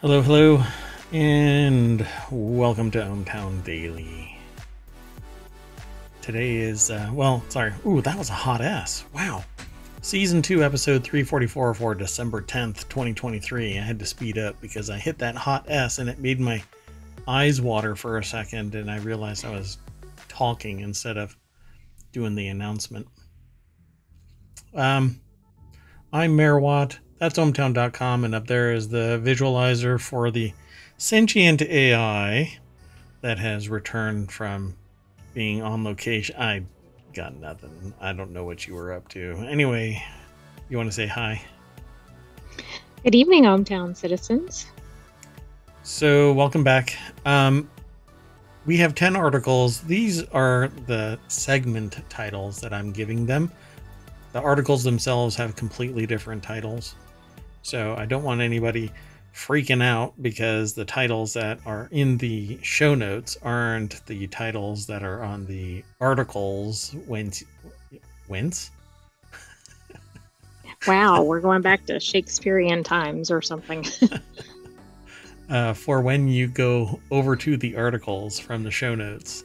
Hello, hello, and welcome to ohmTown Daily. Today is, uh, well, sorry. Ooh, that was a hot S. Wow. Season 2, episode 344 for December 10th, 2023. I had to speed up because I hit that hot S and it made my eyes water for a second, and I realized I was talking instead of doing the announcement. Um, I'm Merwatt. That's ohmTown.com, and up there is the visualizer for the sentient AI that has returned from being on location. I got nothing. I don't know what you were up to. Anyway, you want to say hi? Good evening, hometown citizens. So, welcome back. Um, we have 10 articles. These are the segment titles that I'm giving them. The articles themselves have completely different titles. So, I don't want anybody freaking out because the titles that are in the show notes aren't the titles that are on the articles. Whence whence? Wow we're going back to shakespearean times or something. Uh, for when you go over to the articles from the show notes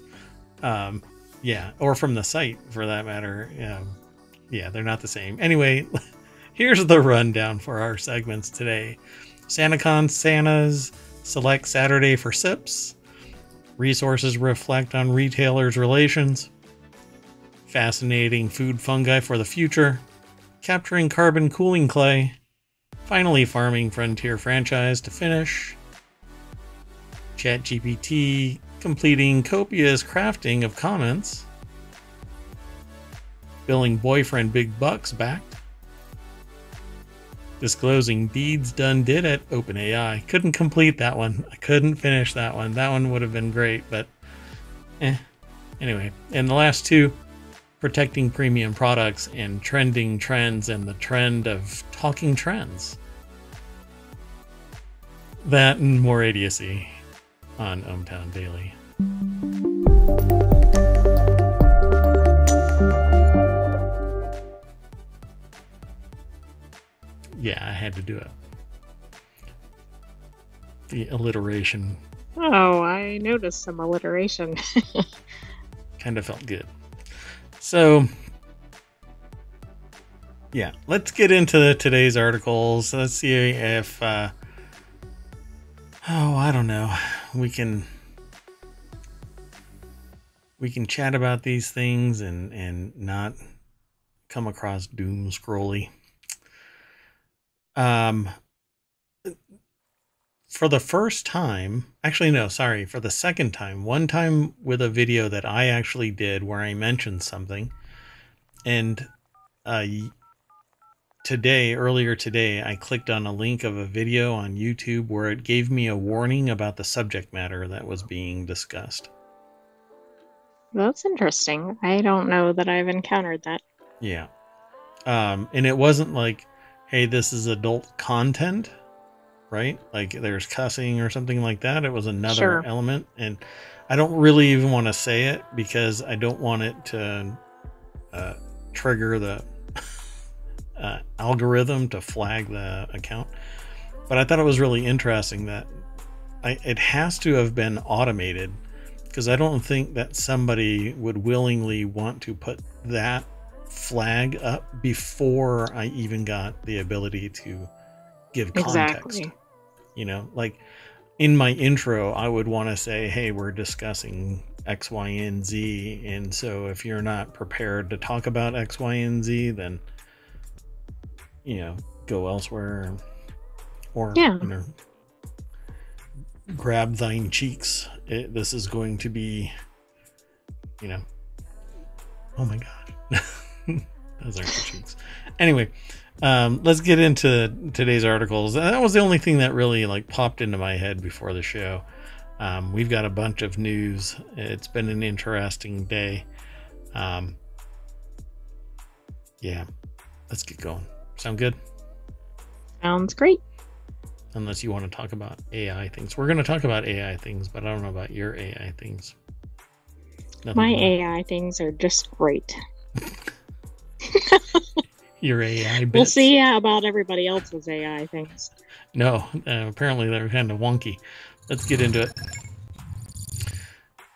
um, yeah or from the site for that matter yeah yeah they're not the same. Anyway here's the rundown for our segments today SantaCon Santa's select Saturday for SIPs. Resources reflect on retailers' relations. Fascinating food fungi for the future. Capturing carbon cooling clay. Finally, farming frontier franchise to finish. ChatGPT completing copious crafting of comments. Billing boyfriend big bucks backed disclosing deeds done did at OpenAI. Couldn't complete that one. I couldn't finish that one. That one would have been great, but eh. Anyway, and the last two protecting premium products and trending trends and the trend of talking trends. That and more idiocy on ohmTown Daily. Yeah, I had to do it. The alliteration. Oh, I noticed some alliteration. kind of felt good. So, yeah, let's get into today's articles. Let's see if, uh, oh, I don't know, we can we can chat about these things and and not come across doom scrolly. Um, for the first time, actually, no, sorry, for the second time, one time with a video that I actually did where I mentioned something. And uh, today, earlier today, I clicked on a link of a video on YouTube where it gave me a warning about the subject matter that was being discussed. That's interesting. I don't know that I've encountered that. Yeah. Um, and it wasn't like hey, this is adult content, right? Like there's cussing or something like that. It was another sure. element. And I don't really even want to say it because I don't want it to uh, trigger the uh, algorithm to flag the account. But I thought it was really interesting that I, it has to have been automated because I don't think that somebody would willingly want to put that flag up before I even got the ability to give context. Exactly. You know, like in my intro, I would want to say, hey, we're discussing X, Y, and Z. And so if you're not prepared to talk about X, Y, and Z, then, you know, go elsewhere or, yeah. you know, grab thine cheeks. It, this is going to be, you know, oh my God. Those aren't cheeks. Anyway, um, let's get into today's articles. That was the only thing that really like popped into my head before the show. Um, we've got a bunch of news. It's been an interesting day. Um, yeah, let's get going. Sound good? Sounds great. Unless you want to talk about AI things. We're going to talk about AI things, but I don't know about your AI things. Nothing My AI things are just great. Your AI bits. We'll see about everybody else's AI things. No, uh, apparently they're kind of wonky. Let's get into it.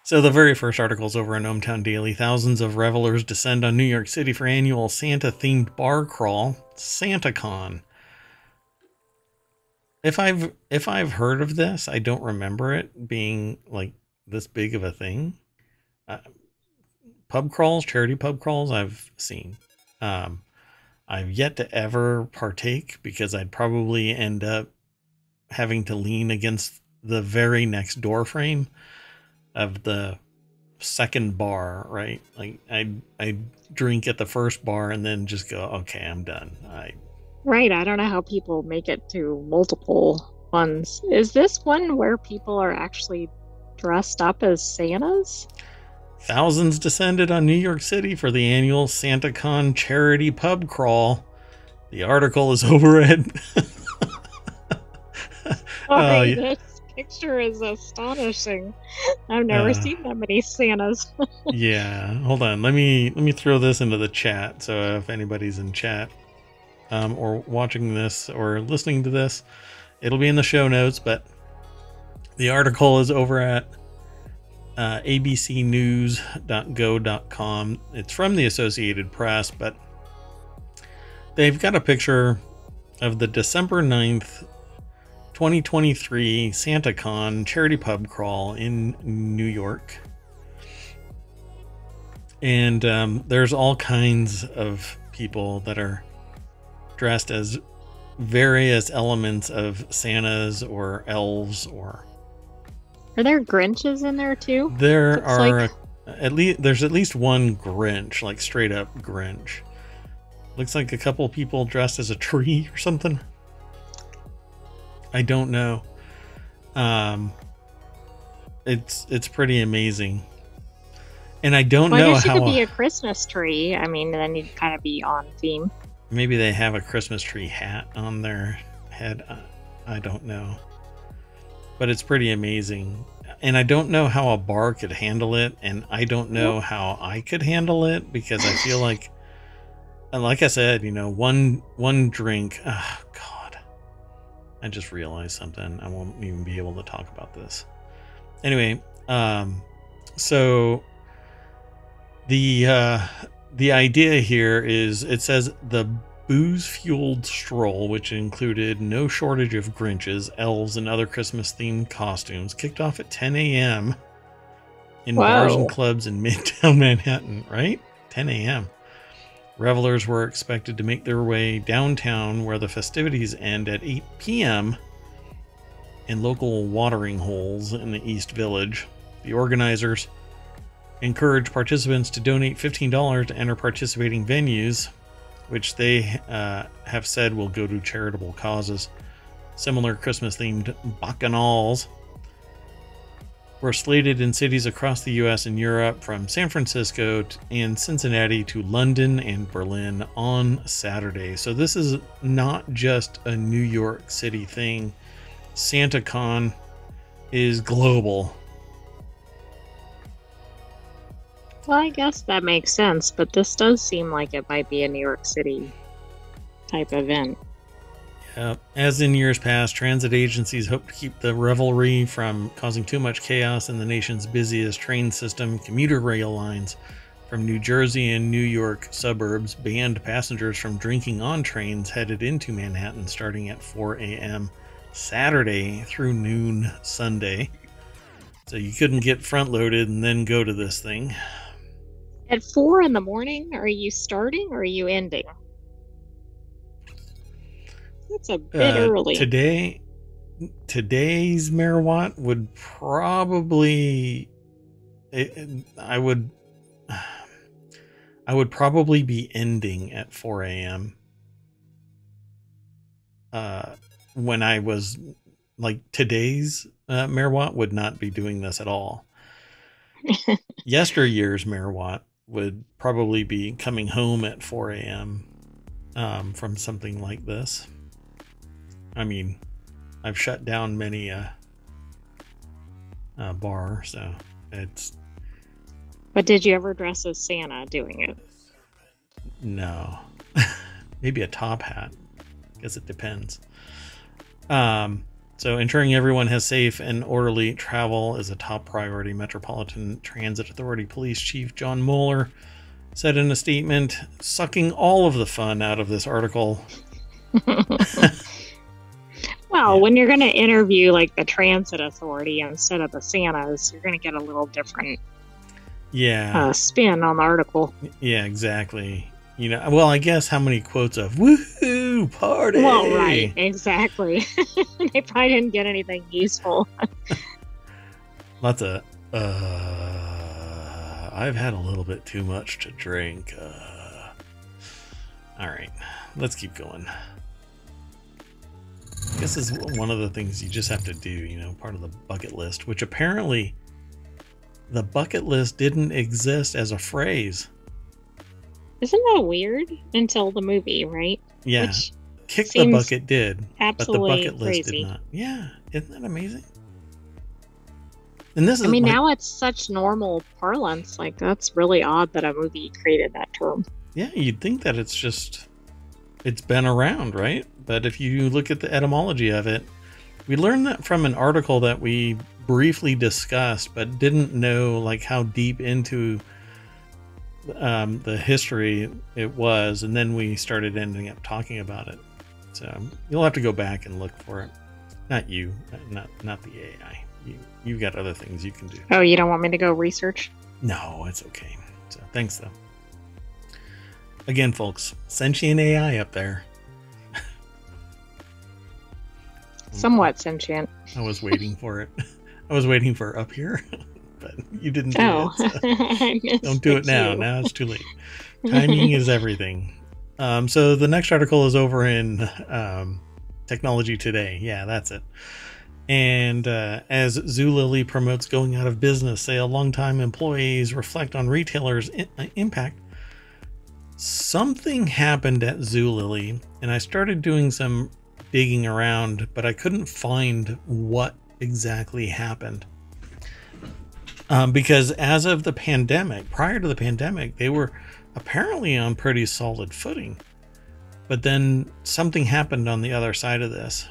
So the very first article is over in ohmTown Daily. Thousands of revelers descend on New York City for annual Santa-themed bar crawl, SantaCon. If I've if I've heard of this, I don't remember it being like this big of a thing. Uh, pub crawls, charity pub crawls, I've seen. Um, I've yet to ever partake because I'd probably end up having to lean against the very next door frame of the second bar, right? Like I I drink at the first bar and then just go, okay, I'm done. I Right, I don't know how people make it to multiple ones. Is this one where people are actually dressed up as Santas? Thousands descended on New York City for the annual SantaCon charity pub crawl. The article is over at. oh, uh, yeah picture is astonishing. I've never uh, seen that many Santas. yeah, hold on. Let me let me throw this into the chat. So if anybody's in chat um, or watching this or listening to this, it'll be in the show notes. But the article is over at uh, abcnews.go.com. It's from the Associated Press, but they've got a picture of the December 9th 2023 SantaCon charity pub crawl in New York. And um, there's all kinds of people that are dressed as various elements of Santas or elves or. Are there Grinches in there too? There are like... at least there's at least one Grinch, like straight up Grinch. Looks like a couple people dressed as a tree or something. I don't know. Um, it's it's pretty amazing, and I don't well, know I guess how. You could be a Christmas tree. I mean, then you'd kind of be on theme. Maybe they have a Christmas tree hat on their head. I don't know, but it's pretty amazing. And I don't know how a bar could handle it, and I don't know how I could handle it because I feel like, and like I said, you know, one one drink. Oh, God I just realized something. I won't even be able to talk about this. Anyway, um, so the uh, the idea here is it says the booze fueled stroll, which included no shortage of Grinches, elves, and other Christmas themed costumes, kicked off at 10 a.m. in wow. bars and clubs in Midtown Manhattan. Right, 10 a.m. Revelers were expected to make their way downtown where the festivities end at 8 p.m. in local watering holes in the East Village. The organizers encourage participants to donate $15 to enter participating venues, which they uh, have said will go to charitable causes. Similar Christmas themed bacchanals were slated in cities across the US and Europe from San Francisco and Cincinnati to London and Berlin on Saturday. So this is not just a New York City thing. SantaCon is global. Well, I guess that makes sense, but this does seem like it might be a New York City type event. Uh, as in years past, transit agencies hope to keep the revelry from causing too much chaos in the nation's busiest train system. Commuter rail lines from New Jersey and New York suburbs banned passengers from drinking on trains headed into Manhattan starting at 4 a.m. Saturday through noon Sunday. So you couldn't get front loaded and then go to this thing. At 4 in the morning, are you starting or are you ending? That's a bit uh, early. Today, today's Meriwat would probably, it, I would, I would probably be ending at 4 a.m. Uh, when I was like today's uh, Meriwat would not be doing this at all. Yesteryear's Meriwat would probably be coming home at 4 a.m. Um, from something like this. I mean, I've shut down many a uh, bar, so it's. But did you ever dress as Santa doing it? No. maybe a top hat. I guess it depends. Um, so ensuring everyone has safe and orderly travel is a top priority. Metropolitan Transit Authority Police Chief John Mueller said in a statement, sucking all of the fun out of this article. well, yeah. when you're going to interview like the transit authority instead of the Santas, you're going to get a little different yeah uh, spin on the article. Yeah, exactly. You know, well, I guess how many quotes of "woohoo party"? Well, right, exactly. they probably didn't get anything useful. Lots of uh I've had a little bit too much to drink. Uh, all right, let's keep going. This is one of the things you just have to do, you know, part of the bucket list, which apparently the bucket list didn't exist as a phrase. Isn't that weird? Until the movie, right? Yeah. Which Kick the bucket did, but the bucket list crazy. did not. Yeah, isn't that amazing? And this is I mean, like, now it's such normal parlance. Like that's really odd that a movie created that term. Yeah, you'd think that it's just it's been around, right? But if you look at the etymology of it, we learned that from an article that we briefly discussed, but didn't know like how deep into um, the history it was, and then we started ending up talking about it. So you'll have to go back and look for it. Not you, not not the AI you, you've got other things you can do. Oh, you don't want me to go research? No, it's okay. So thanks though. Again, folks, sentient AI up there. Somewhat sentient. I was waiting for it. I was waiting for up here, but you didn't do oh, it. So. don't do it now. Now it's too late. Timing is everything. Um, so the next article is over in um, Technology Today. Yeah, that's it. And uh, as Zulily promotes going out of business, say a longtime employees reflect on retailers' uh, impact. Something happened at Zulily, and I started doing some digging around, but I couldn't find what exactly happened. Um, because as of the pandemic, prior to the pandemic, they were apparently on pretty solid footing. But then something happened on the other side of this.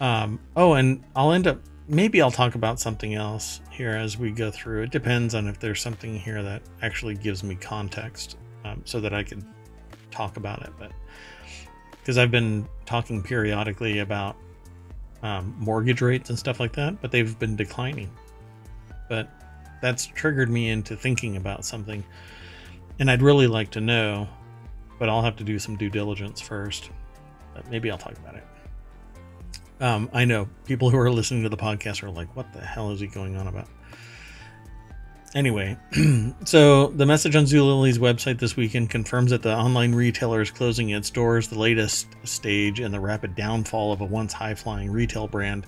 Um, oh, and I'll end up maybe I'll talk about something else here as we go through. It depends on if there's something here that actually gives me context um, so that I could talk about it. But because I've been talking periodically about um, mortgage rates and stuff like that, but they've been declining. But that's triggered me into thinking about something. And I'd really like to know, but I'll have to do some due diligence first. But maybe I'll talk about it. Um, I know people who are listening to the podcast are like, what the hell is he going on about? Anyway, so the message on Zulily's website this weekend confirms that the online retailer is closing its doors, the latest stage in the rapid downfall of a once high flying retail brand.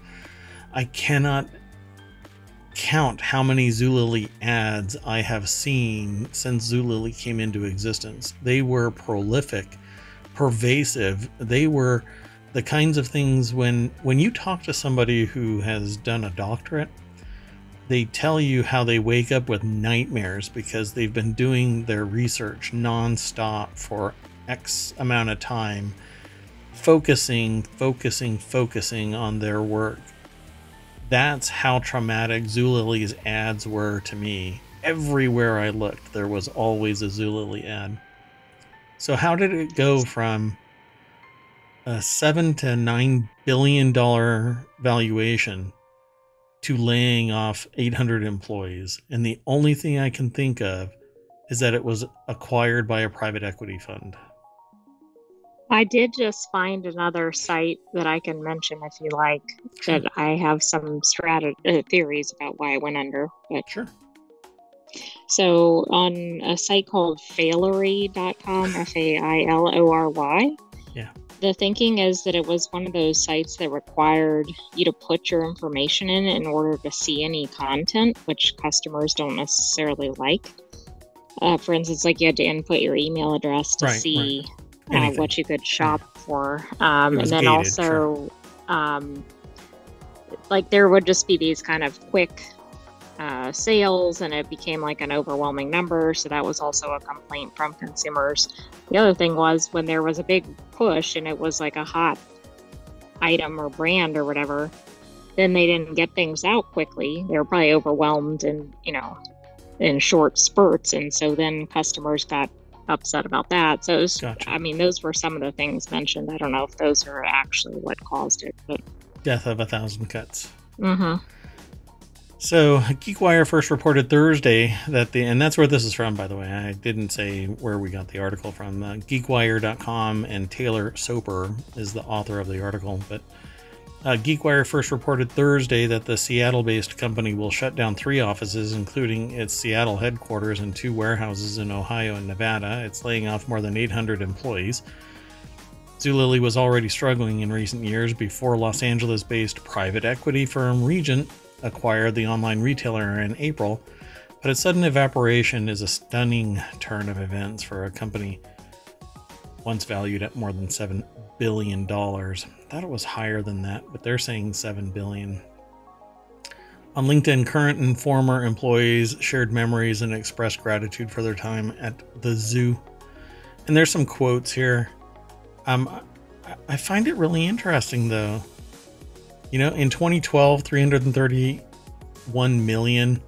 I cannot count how many Zulily ads I have seen since Zulily came into existence. They were prolific, pervasive. They were the kinds of things when when you talk to somebody who has done a doctorate they tell you how they wake up with nightmares because they've been doing their research nonstop for x amount of time focusing focusing focusing on their work. That's how traumatic Zulily's ads were to me. Everywhere i looked there was always a Zulily ad. So how did it go from a seven to nine billion dollar valuation to laying off 800 employees. And the only thing I can think of is that it was acquired by a private equity fund. I did just find another site that I can mention if you like. Sure. That I have some strat- uh, theories about why it went under. But sure. So on a site called Failory.com, F A I L O R Y. Yeah the thinking is that it was one of those sites that required you to put your information in in order to see any content, which customers don't necessarily like. Uh, for instance, like you had to input your email address to right, see right. Uh, what you could shop yeah. for, um, and then gated, also, sure. um, like there would just be these kind of quick uh, sales and it became like an overwhelming number. So that was also a complaint from consumers. The other thing was when there was a big push and it was like a hot item or brand or whatever, then they didn't get things out quickly. They were probably overwhelmed and, you know, in short spurts. And so then customers got upset about that. So, was, gotcha. I mean, those were some of the things mentioned. I don't know if those are actually what caused it, but death of a thousand cuts. Mm-hmm. So, GeekWire first reported Thursday that the, and that's where this is from, by the way. I didn't say where we got the article from. Uh, GeekWire.com and Taylor Soper is the author of the article. But uh, GeekWire first reported Thursday that the Seattle based company will shut down three offices, including its Seattle headquarters and two warehouses in Ohio and Nevada. It's laying off more than 800 employees. Zulily was already struggling in recent years before Los Angeles based private equity firm Regent acquired the online retailer in April, but its sudden evaporation is a stunning turn of events for a company once valued at more than $7 billion. Thought it was higher than that, but they're saying 7 billion. On LinkedIn, current and former employees shared memories and expressed gratitude for their time at the zoo. And there's some quotes here. Um, I find it really interesting though. You know, in 2012, 331 million,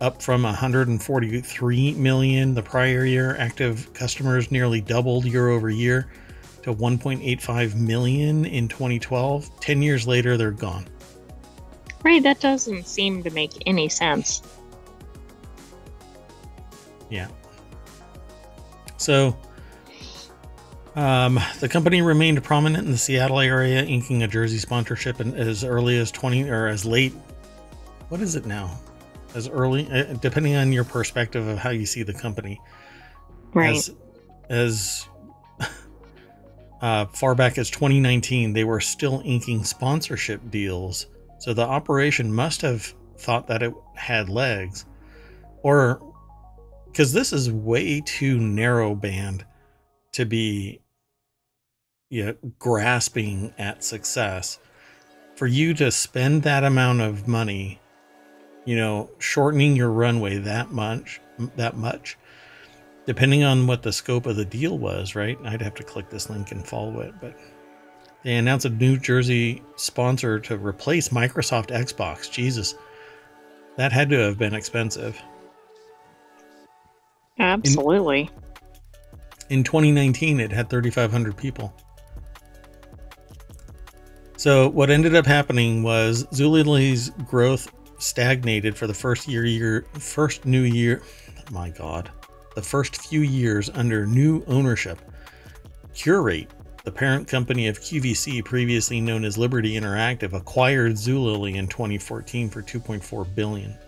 up from 143 million the prior year. Active customers nearly doubled year over year to 1.85 million in 2012. 10 years later, they're gone. Right, that doesn't seem to make any sense. Yeah. So, um, the company remained prominent in the Seattle area, inking a jersey sponsorship as early as 20 or as late. What is it now? As early, uh, depending on your perspective of how you see the company. Right. As, as uh, far back as 2019, they were still inking sponsorship deals. So the operation must have thought that it had legs. Or because this is way too narrow band to be you know, grasping at success. For you to spend that amount of money you know shortening your runway that much that much depending on what the scope of the deal was right? I'd have to click this link and follow it but they announced a new jersey sponsor to replace microsoft xbox. Jesus that had to have been expensive. Absolutely. In, in 2019 it had 3500 people so what ended up happening was Zulily's growth stagnated for the first year, year, first new year. My God, the first few years under new ownership. Qurate, the parent company of QVC, previously known as Liberty Interactive, acquired Zulily in 2014 for 2.4 billion.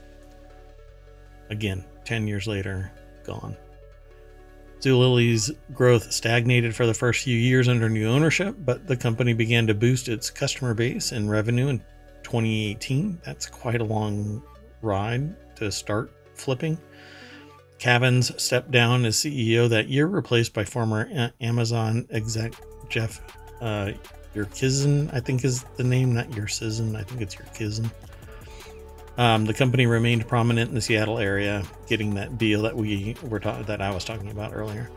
Again, 10 years later, gone. Zulily's growth stagnated for the first few years under new ownership, but the company began to boost its customer base and revenue in 2018. That's quite a long ride to start flipping. Cavens stepped down as CEO that year, replaced by former Amazon exec Jeff uh, Yurkizin, I think is the name, not Yurcizin. I think it's Yurkizin. Um, the company remained prominent in the Seattle area, getting that deal that we were ta- that I was talking about earlier.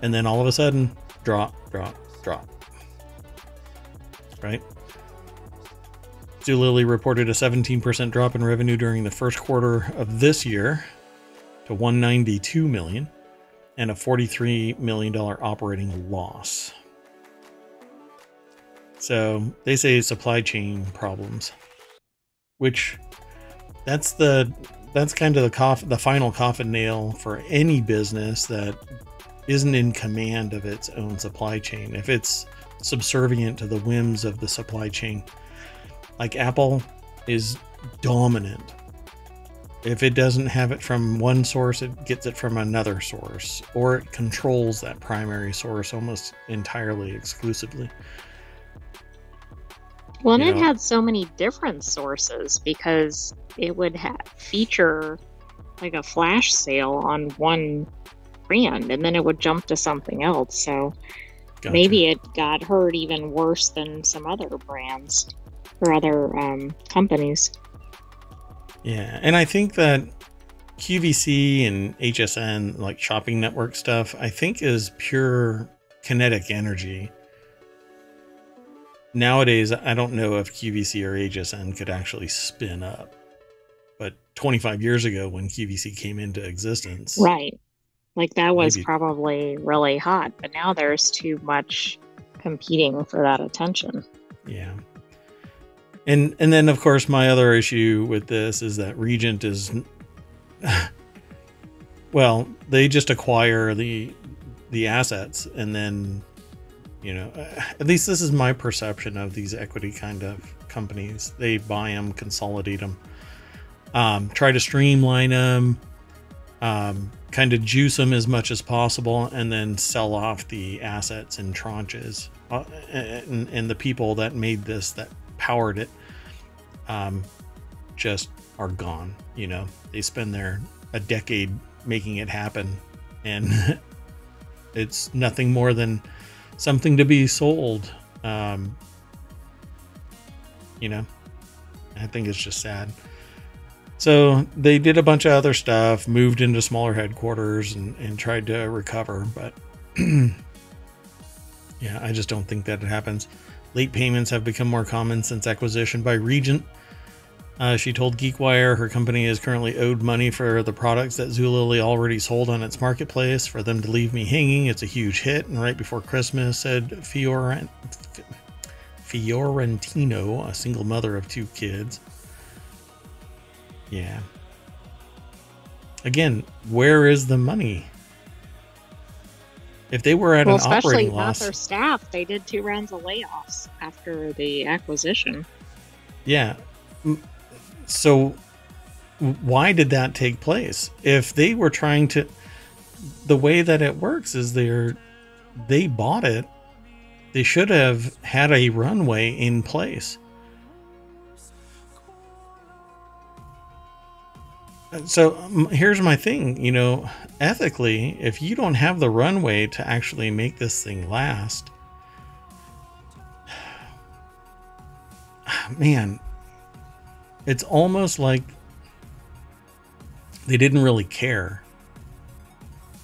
And then all of a sudden, drop, drop, drop. Right? Zulily reported a 17% drop in revenue during the first quarter of this year to 192 million and a 43 million dollar operating loss. So, they say supply chain problems which that's the that's kind of the coffin, the final coffin nail for any business that isn't in command of its own supply chain. If it's subservient to the whims of the supply chain, like Apple is dominant. If it doesn't have it from one source, it gets it from another source, or it controls that primary source almost entirely exclusively. Well, and it know. had so many different sources because it would ha- feature like a flash sale on one brand and then it would jump to something else. So gotcha. maybe it got hurt even worse than some other brands or other um, companies. Yeah, and I think that QVC and HSN, like shopping network stuff, I think is pure kinetic energy. Nowadays, I don't know if QVC or HSN could actually spin up. But 25 years ago, when QVC came into existence, right, like that was maybe. probably really hot. But now there's too much competing for that attention. Yeah. And and then of course my other issue with this is that Regent is well, they just acquire the the assets and then you know, at least this is my perception of these equity kind of companies. They buy them, consolidate them, um, try to streamline them, um, kind of juice them as much as possible, and then sell off the assets in tranches. Uh, and, and, the people that made this, that powered it, um, just are gone. You know, they spend their a decade making it happen, and it's nothing more than something to be sold. Um, you know, I think it's just sad. So they did a bunch of other stuff, moved into smaller headquarters, and, and tried to recover. But yeah, I just don't think that it happens. Late payments have become more common since acquisition by Regent. Uh, she told GeekWire her company is currently owed money for the products that Zulily already sold on its marketplace. For them to leave me hanging, it's a huge hit. And right before Christmas, said Fiorent- Fiorentino, a single mother of two kids. Yeah. Again, where is the money? If they were at well, an operating loss, especially their staff, they did two rounds of layoffs after the acquisition. Yeah, so why did that take place? If they were trying to, the way that it works is they're they bought it. They should have had a runway in place. So here's my thing, you know, ethically, if you don't have the runway to actually make this thing last, man, it's almost like they didn't really care.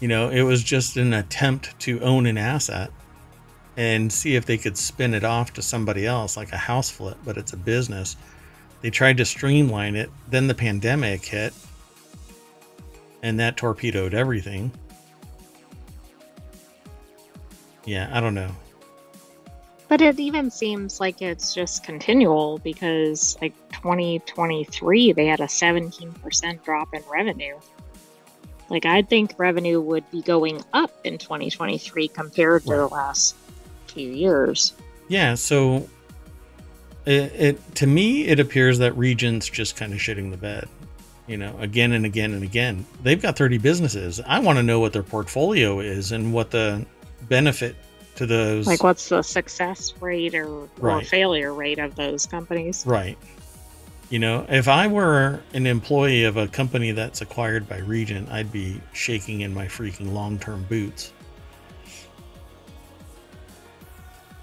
You know, it was just an attempt to own an asset and see if they could spin it off to somebody else, like a house flip, but it's a business. They tried to streamline it. Then the pandemic hit, and that torpedoed everything. Yeah, I don't know. But it even seems like it's just continual because, like 2023, they had a 17% drop in revenue. Like, I'd think revenue would be going up in 2023 compared to the last few years. Yeah, so it, it to me it appears that Regent's just kind of shitting the bed you know again and again and again they've got 30 businesses i want to know what their portfolio is and what the benefit to those. Like what's the success rate or, right. or failure rate of those companies? Right. You know if i were an employee of a company that's acquired by regent i'd be shaking in my freaking long-term boots.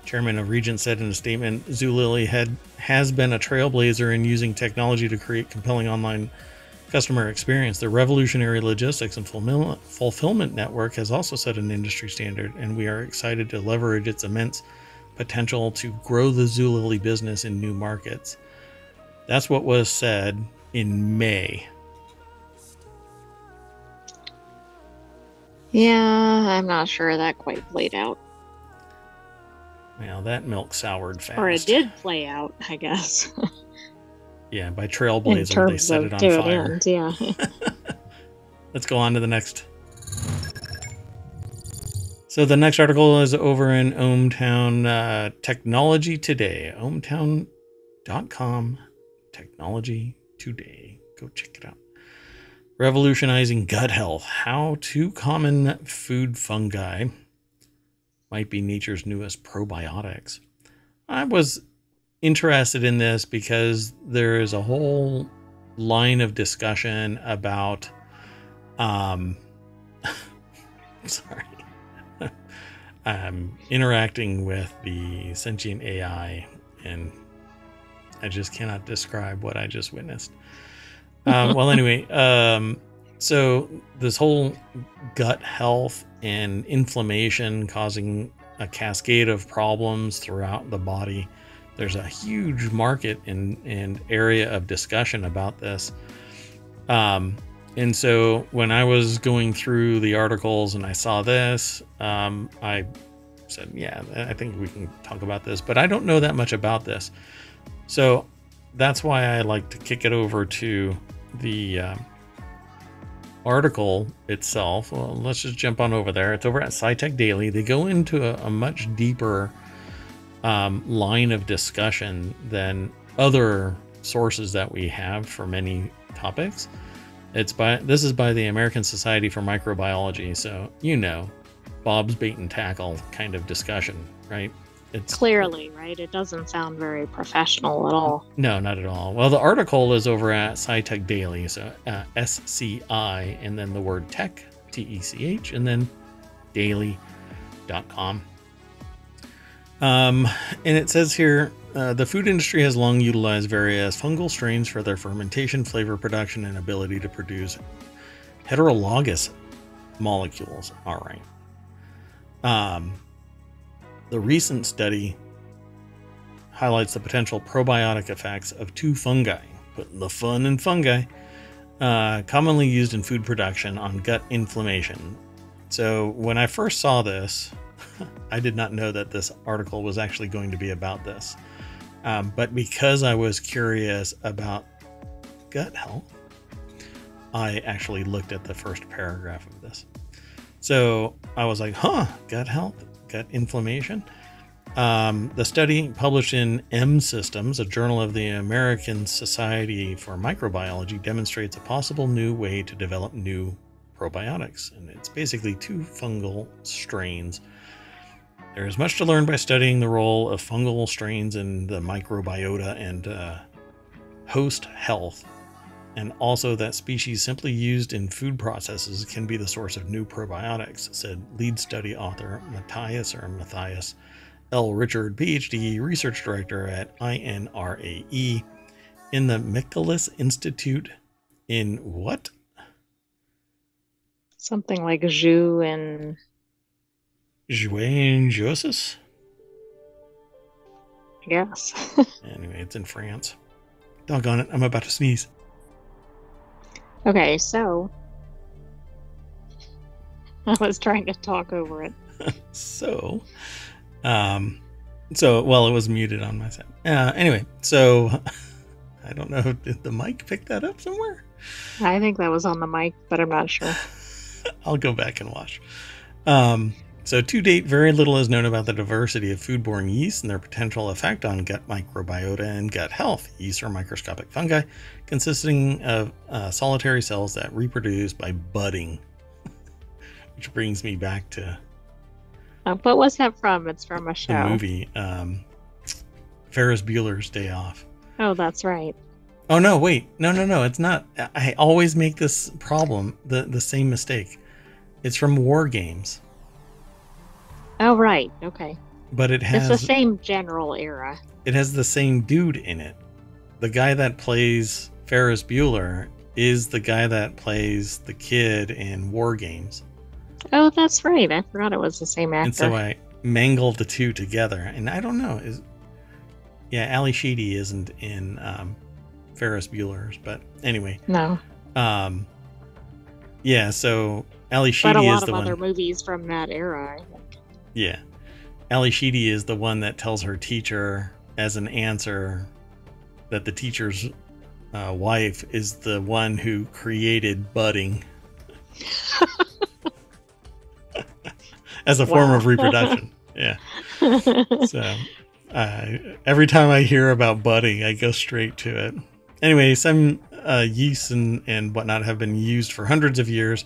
Chairman of regent said in a statement zulily had has been a trailblazer in using technology to create compelling online customer experience. The revolutionary logistics and fulfillment network has also set an industry standard, and we are excited to leverage its immense potential to grow the Zulily business in new markets. That's what was said in May. Yeah, I'm not sure that quite played out. Well, that milk soured fast. Or it did play out, I guess. Yeah, by Trailblazer, they set it on fire. End, yeah. Let's go on to the next. So the next article is over in ohmTown uh, Technology Today. ohmTown.com Technology Today. Go check it out. Revolutionizing gut health. How two common food fungi might be nature's newest probiotics. I was interested in this because there is a whole line of discussion about um sorry i'm interacting with the sentient ai and i just cannot describe what i just witnessed um, well, anyway, um, so this whole gut health and inflammation causing a cascade of problems throughout the body. There's a huge market and, and area of discussion about this. Um, and so when I was going through the articles and I saw this, um, I said, Yeah, I think we can talk about this, but I don't know that much about this. So that's why I like to kick it over to the uh, article itself. Well, let's just jump on over there. It's over at SciTech Daily. They go into a, a much deeper um, line of discussion than other sources that we have for many topics. It's by this is by the American Society for Microbiology, so you know, Bob's bait and tackle kind of discussion, right? It's clearly right. It doesn't sound very professional at all. No, not at all. Well, the article is over at SciTech Daily, so uh, S C I, and then the word tech, T E C H, and then daily.com. Um, and it says here uh, the food industry has long utilized various fungal strains for their fermentation, flavor production, and ability to produce heterologous molecules. All right. Um, the recent study highlights the potential probiotic effects of two fungi, putting the fun in fungi, uh, commonly used in food production on gut inflammation. So when I first saw this, I did not know that this article was actually going to be about this. Um, but because I was curious about gut health, I actually looked at the first paragraph of this. So I was like, huh, gut health? gut inflammation. Um, the study, published in mSystems, a journal of the American Society for Microbiology, demonstrates a possible new way to develop new probiotics. And it's basically two fungal strains. There is much to learn by studying the role of fungal strains in the microbiota and uh, host health and also that species simply used in food processes can be the source of new probiotics, said lead study author Matthias or Matthias L. Richard, PhD research director at INRAE in the Micalis Institute in what? Something like Jus and Jouet Joseph? Yes. anyway, it's in France. Doggone it, I'm about to sneeze. Okay, so I was trying to talk over it. so, um, so well, it was muted on my side. Uh, anyway, so I don't know. Did the mic pick that up somewhere? I think that was on the mic, but I'm not sure. I'll go back and watch. Um, so, to date, very little is known about the diversity of foodborne yeasts and their potential effect on gut microbiota and gut health. Yeasts are microscopic fungi consisting of uh, solitary cells that reproduce by budding, which brings me back to. Uh, what was that from? It's from a show. Movie um, Ferris Bueller's Day Off. Oh, that's right. Oh no! Wait, no, no, no! It's not. I always make this problem the the same mistake. It's from War Games. Oh right, okay. But it has it's the same general era. It has the same dude in it. The guy that plays Ferris Bueller is the guy that plays the kid in War Games. Oh, that's right. I forgot it was the same actor. And so I mangled the two together, and I don't know. Is yeah, Ally Sheedy isn't in um, Ferris Bueller's, but anyway. No. Um. Yeah, so Ally Sheedy is the one. but a lot of one. other movies from that era. Yeah. Ally Sheedy is the one that tells her teacher as an answer that the teacher's uh, wife is the one who created budding as a wow. form of reproduction. Yeah. so uh, every time I hear about budding, I go straight to it. Anyway, some uh, yeasts and, and whatnot have been used for hundreds of years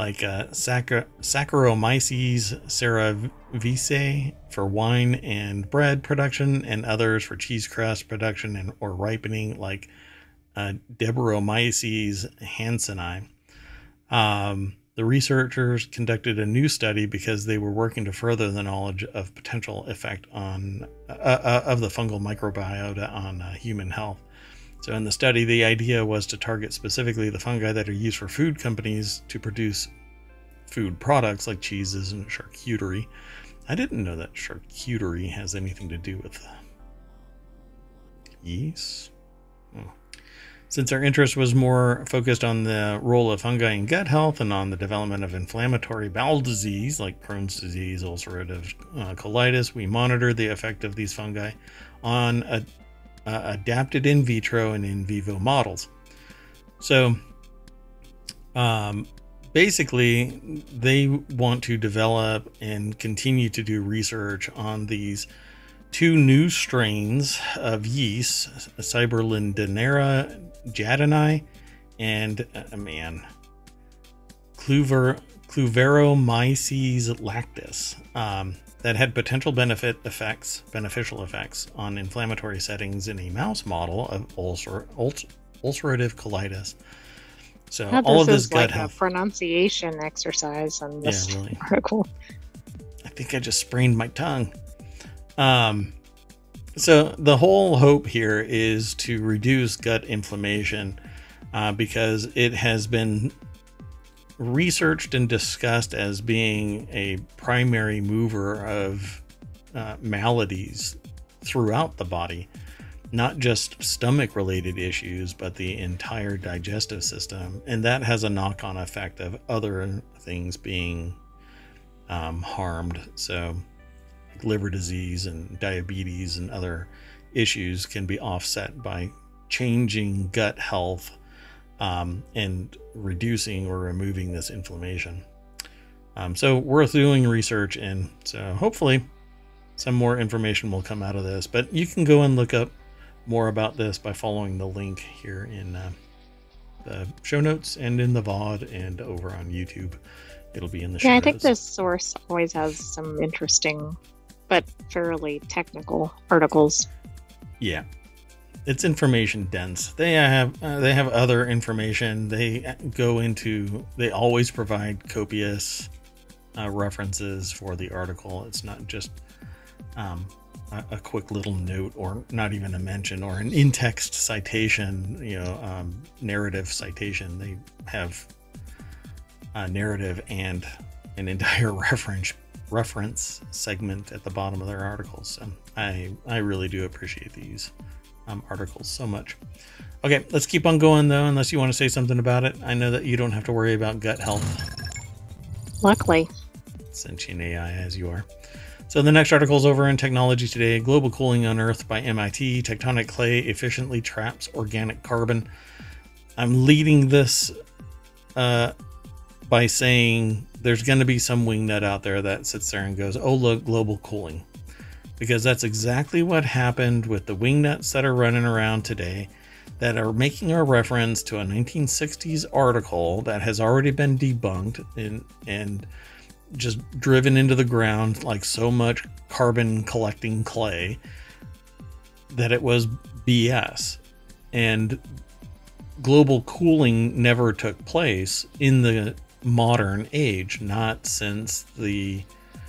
like uh, Saccharomyces cerevisiae for wine and bread production, and others for cheese crust production and or ripening, like uh, Debaryomyces hansenii. Um, the researchers conducted a new study because they were working to further the knowledge of potential effect on uh, uh, of the fungal microbiota on uh, human health. So, in the study, the idea was to target specifically the fungi that are used for food companies to produce food products like cheeses and charcuterie. I didn't know that charcuterie has anything to do with yeast. Oh. Since our interest was more focused on the role of fungi in gut health and on the development of inflammatory bowel disease like Crohn's disease, ulcerative uh, colitis, we monitored the effect of these fungi on a, uh, adapted in vitro and in vivo models. So, um, basically, they want to develop and continue to do research on these two new strains of yeast, Cyberlindnera jadoni and uh, man, Cluver, Kluyveromyces lactis, um, that had potential benefit effects, beneficial effects on inflammatory settings in a mouse model of ulcer, ulcer ulcerative colitis. So all of this gut like health pronunciation exercise on this yeah, really. article. I think I just sprained my tongue. Um, so the whole hope here is to reduce gut inflammation uh, because it has been researched and discussed as being a primary mover of uh, maladies throughout the body, not just stomach related issues, but the entire digestive system. And that has a knock on effect of other things being um, harmed. So liver disease and diabetes and other issues can be offset by changing gut health um, and reducing or removing this inflammation. Um, so, worth doing research in. So, hopefully, some more information will come out of this. But you can go and look up more about this by following the link here in uh, the show notes and in the VOD and over on YouTube. It'll be in the show Yeah, I think this source always has some interesting but fairly technical articles. Yeah, it's information dense. They have uh, they have other information. They go into. They always provide copious uh, references for the article. It's not just um, a, a, quick little note, or not even a mention, or an in-text citation. You know, um, narrative citation. They have a narrative and an entire reference reference segment at the bottom of their articles. So I I really do appreciate these um, articles so much. Okay, let's keep on going though, unless you want to say something about it. I know that you don't have to worry about gut health. Luckily. Sentient AI as you are. So the next article is over in Technology Today. Global cooling unearthed by MIT. Tectonic clay efficiently traps organic carbon. I'm leading this uh, by saying there's going to be some wingnut out there that sits there and goes, oh, look, global cooling. Because that's exactly what happened with the wingnuts that are running around today that are making a reference to a 1960s article that has already been debunked and, and just driven into the ground like so much carbon collecting clay that it was BS. And global cooling never took place in the modern age, not since the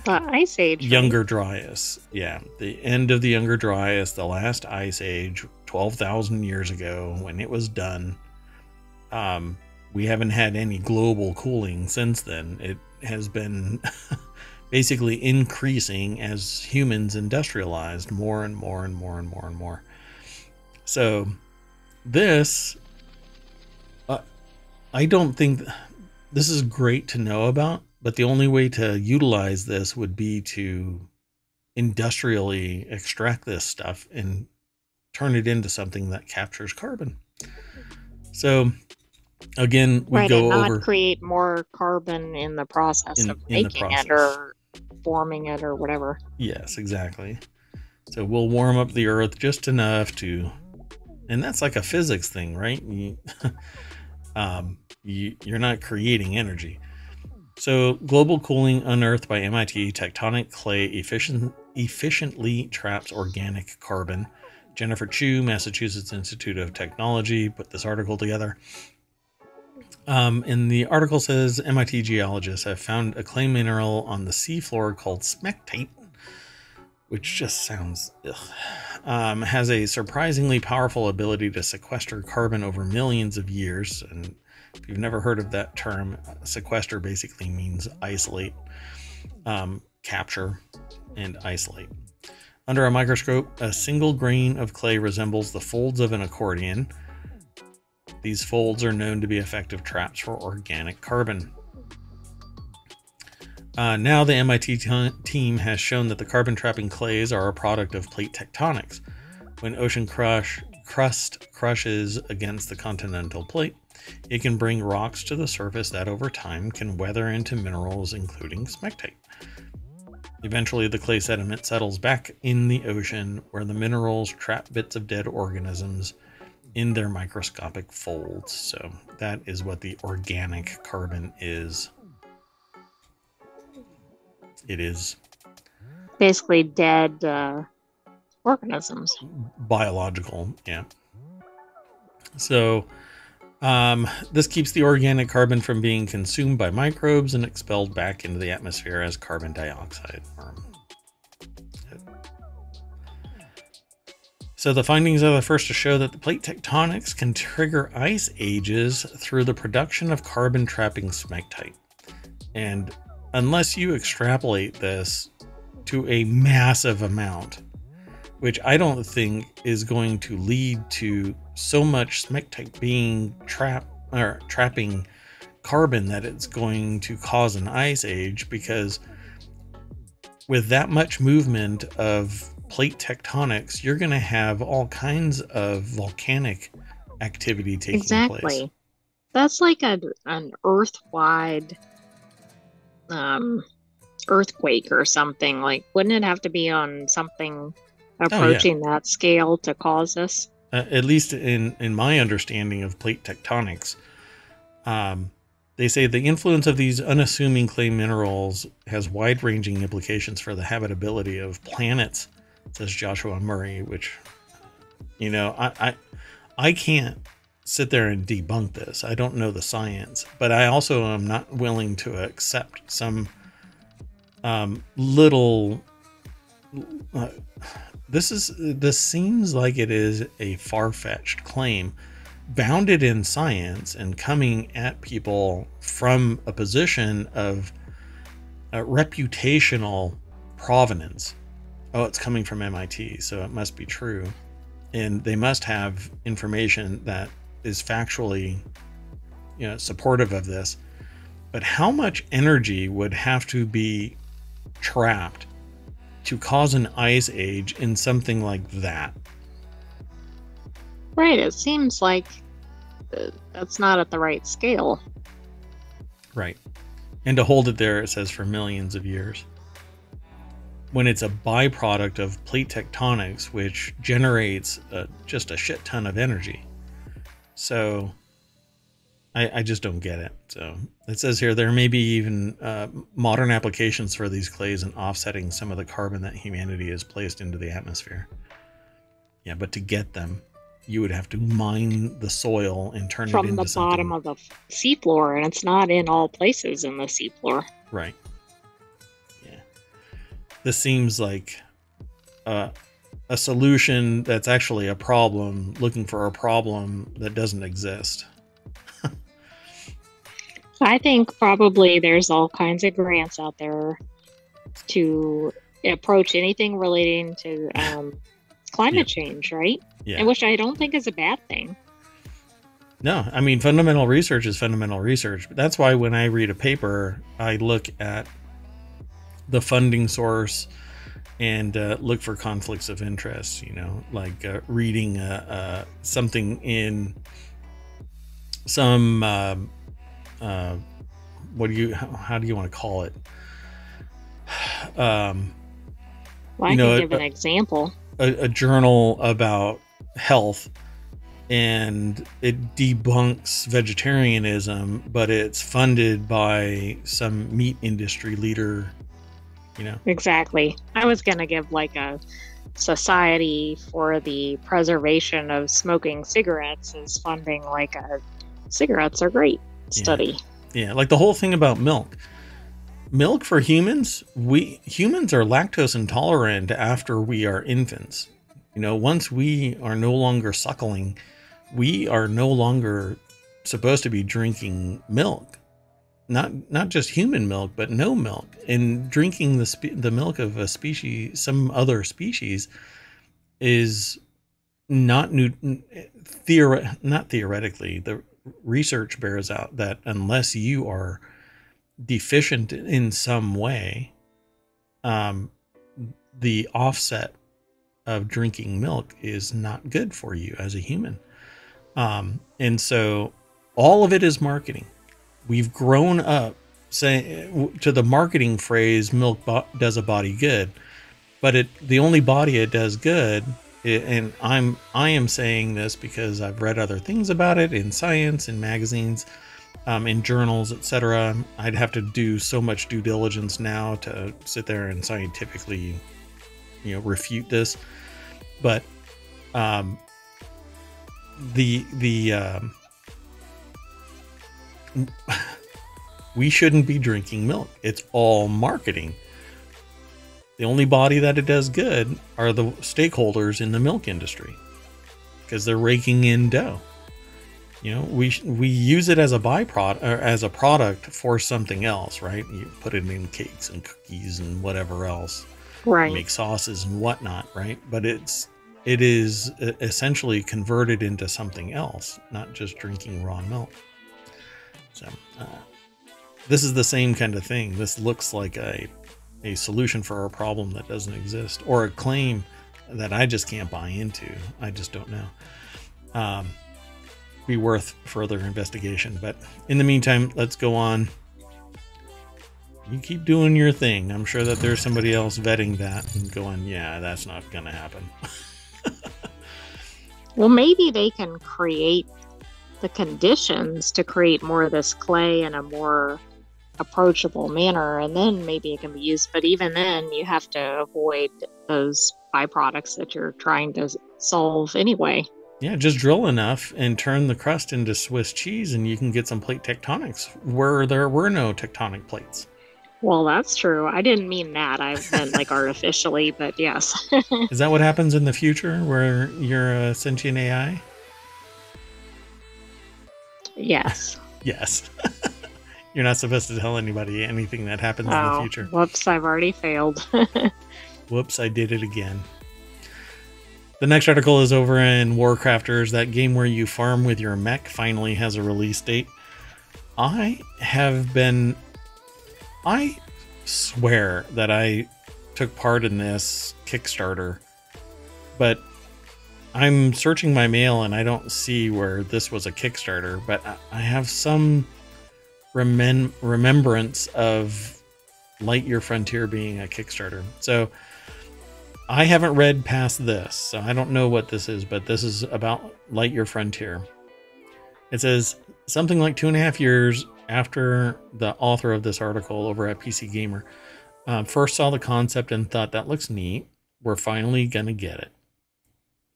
ice age. Younger? Dryas. Yeah. The end of the Younger Dryas, the last ice age, 12,000 years ago, when it was done. Um, we haven't had any global cooling since then. It has been basically increasing as humans industrialized more and more and more and more and more. So, this, uh, I don't think this is great to know about, but the only way to utilize this would be to industrially extract this stuff and turn it into something that captures carbon. So again, we right, go and not over create more carbon in the process in, of in making process. it or forming it or whatever. Yes, exactly. So we'll warm up the earth just enough to and that's like a physics thing, right? You, um, you, you're not creating energy. So, global cooling unearthed by MIT tectonic clay efficient, efficiently traps organic carbon. Jennifer Chu, Massachusetts Institute of Technology, put this article together. Um, and the article says MIT geologists have found a clay mineral on the seafloor called smectite, which just sounds um, has a surprisingly powerful ability to sequester carbon over millions of years. And if you've never heard of that term, sequester basically means isolate, um, capture, and isolate. Under a microscope, a single grain of clay resembles the folds of an accordion. These folds are known to be effective traps for organic carbon. Uh, now, the MIT t- team has shown that the carbon trapping clays are a product of plate tectonics. When ocean crush, crust crushes against the continental plate, it can bring rocks to the surface that over time can weather into minerals, including smectite. Eventually, the clay sediment settles back in the ocean where the minerals trap bits of dead organisms in their microscopic folds. So, that is what the organic carbon is it is basically dead uh, organisms. Biological, yeah. So, um, this keeps the organic carbon from being consumed by microbes and expelled back into the atmosphere as carbon dioxide. So the findings are the first to show that the plate tectonics can trigger ice ages through the production of carbon trapping smectite. And unless you extrapolate this to a massive amount, which I don't think is going to lead to so much smectite being trap or trapping carbon that it's going to cause an ice age because with that much movement of plate tectonics, you're going to have all kinds of volcanic activity taking exactly. place. Exactly. That's like a, an earth-wide um, earthquake or something. Like, wouldn't it have to be on something approaching oh, yeah. that scale to cause this? Uh, at least in in my understanding of plate tectonics, um, they say the influence of these unassuming clay minerals has wide-ranging implications for the habitability of planets, says Joshua Murray. Which, you know, I I, I can't sit there and debunk this. I don't know the science, but I also am not willing to accept some um, little. Uh, this is this seems like it is a far-fetched claim, bounded in science and coming at people from a position of uh, reputational provenance. Oh, it's coming from MIT, so it must be true. And they must have information that is factually you know supportive of this but how much energy would have to be trapped to cause an ice age in something like that. Right it seems like uh, that's not at the right scale. Right. And to hold it there it says for millions of years. When it's a byproduct of plate tectonics which generates uh, just a shit ton of energy. So I, I just don't get it. So it says here there may be even uh, modern applications for these clays in offsetting some of the carbon that humanity has placed into the atmosphere. Yeah, but to get them, you would have to mine the soil and turn From it into the bottom of the seafloor, and it's not in all places in the seafloor. Right. Yeah. This seems like uh, a solution that's actually a problem looking for a problem that doesn't exist. I think probably there's all kinds of grants out there to approach anything relating to um, climate yeah. change, right? Yeah. And which I don't think is a bad thing. No, I mean, fundamental research is fundamental research. But that's why when I read a paper, I look at the funding source, and uh, look for conflicts of interest. You know, like uh, reading uh, uh something in some um, uh, what do you how, how, do you want to call it? Um, well, I you know, can give a, an example. A, a journal about health and it debunks vegetarianism, but it's funded by some meat industry leader you know exactly i was gonna give like a society for the preservation of smoking cigarettes is funding like a cigarettes are great study yeah, yeah like the whole thing about milk milk for humans, we humans are lactose intolerant after we are infants. You know, once we are no longer suckling, we are no longer supposed to be drinking milk. Not not just human milk, but no milk. And drinking the spe- the milk of a species, some other species, is not new. Theor- not theoretically, the research bears out that unless you are deficient in some way, um, the offset of drinking milk is not good for you as a human. Um, and so all of it is marketing. We've grown up saying to the marketing phrase milk bo- does a body good but it the only body it does good it, and i'm i am saying this because i've read other things about it in science in magazines um, in journals etc i'd have to do so much due diligence now to sit there and scientifically you know refute this but um the the um we shouldn't be drinking milk. It's all marketing. The only body that it does good are the stakeholders in the milk industry because they're raking in dough. You know, we we use it as a byproduct or as a product for something else, right? You put it in cakes and cookies and whatever else, right? Make sauces and whatnot, right? But it's it is essentially converted into something else, not just drinking raw milk. So, uh, this is the same kind of thing. This looks like a a solution for a problem that doesn't exist, or a claim that I just can't buy into. I just don't know. Um, be worth further investigation. But in the meantime, let's go on. You keep doing your thing. I'm sure that there's somebody else vetting that and going, yeah, that's not going to happen. well, maybe they can create the conditions to create more of this clay in a more approachable manner and then maybe it can be used but even then you have to avoid those byproducts that you're trying to solve anyway. Yeah just drill enough and turn the crust into swiss cheese and you can get some plate tectonics. Where there were no tectonic plates? Well that's true. I didn't mean that. I meant like artificially but yes. Is that what happens in the future where you're a sentient ai Yes. yes. You're not supposed to tell anybody anything that happens oh, in the future. Whoops, I've already failed. whoops, I did it again. The next article is over in Warcrafters. That game where you farm with your mech finally has a release date. I have been. I swear that I took part in this Kickstarter, but I'm searching my mail and I don't see where this was a Kickstarter, but I have some remem- remembrance of Lightyear Frontier being a Kickstarter. So I haven't read past this, so I don't know what this is, but this is about Lightyear Frontier. It says something like two and a half years after the author of this article over at PC Gamer uh, first saw the concept and thought that looks neat. We're finally gonna get it.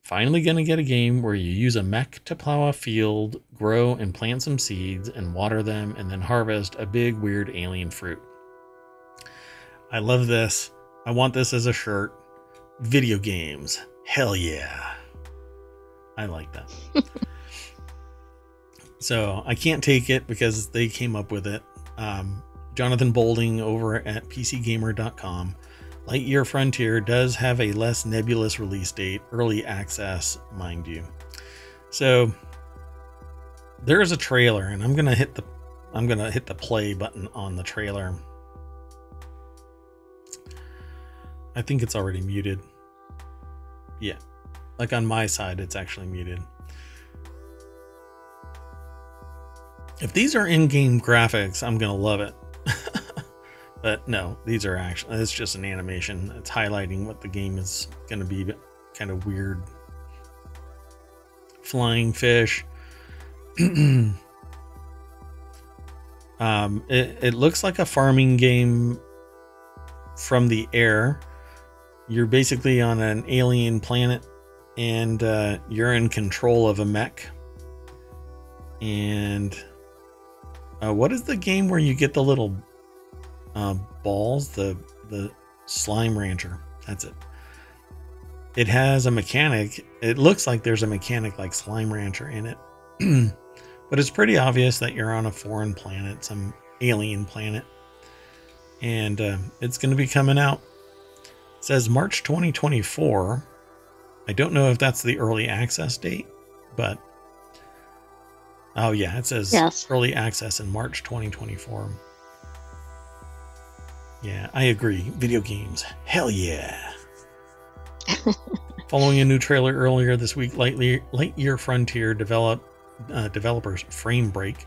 Finally, gonna get a game where you use a mech to plow a field, grow and plant some seeds, and water them, and then harvest a big, weird alien fruit. I love this. I want this as a shirt. Video games. Hell yeah. I like that. so I can't take it because they came up with it. Um, Jonathan Bolding over at PCGamer.com Lightyear Frontier does have a less nebulous release date, early access, mind you. So there is a trailer, and I'm gonna hit the I'm gonna hit the play button on the trailer. I think it's already muted. Yeah. Like on my side, it's actually muted. If these are in-game graphics, I'm gonna love it. But no, these are actually, it's just an animation. It's highlighting what the game is going to be kind of weird. Flying fish. um, it, it looks like a farming game from the air. You're basically on an alien planet and uh, you're in control of a mech. And uh, what is the game where you get the little uh, balls, the the slime rancher. That's it. It has a mechanic. It looks like there's a mechanic like slime rancher in it, but it's pretty obvious that you're on a foreign planet, some alien planet, and uh, it's going to be coming out. It says March 2024. I don't know if that's the early access date, but oh yeah, it says yes. early access in March 2024. Yeah, I agree. Video games. Hell yeah. Following a new trailer earlier this week, Lightyear, Lightyear Frontier develop, uh, developers Framebreak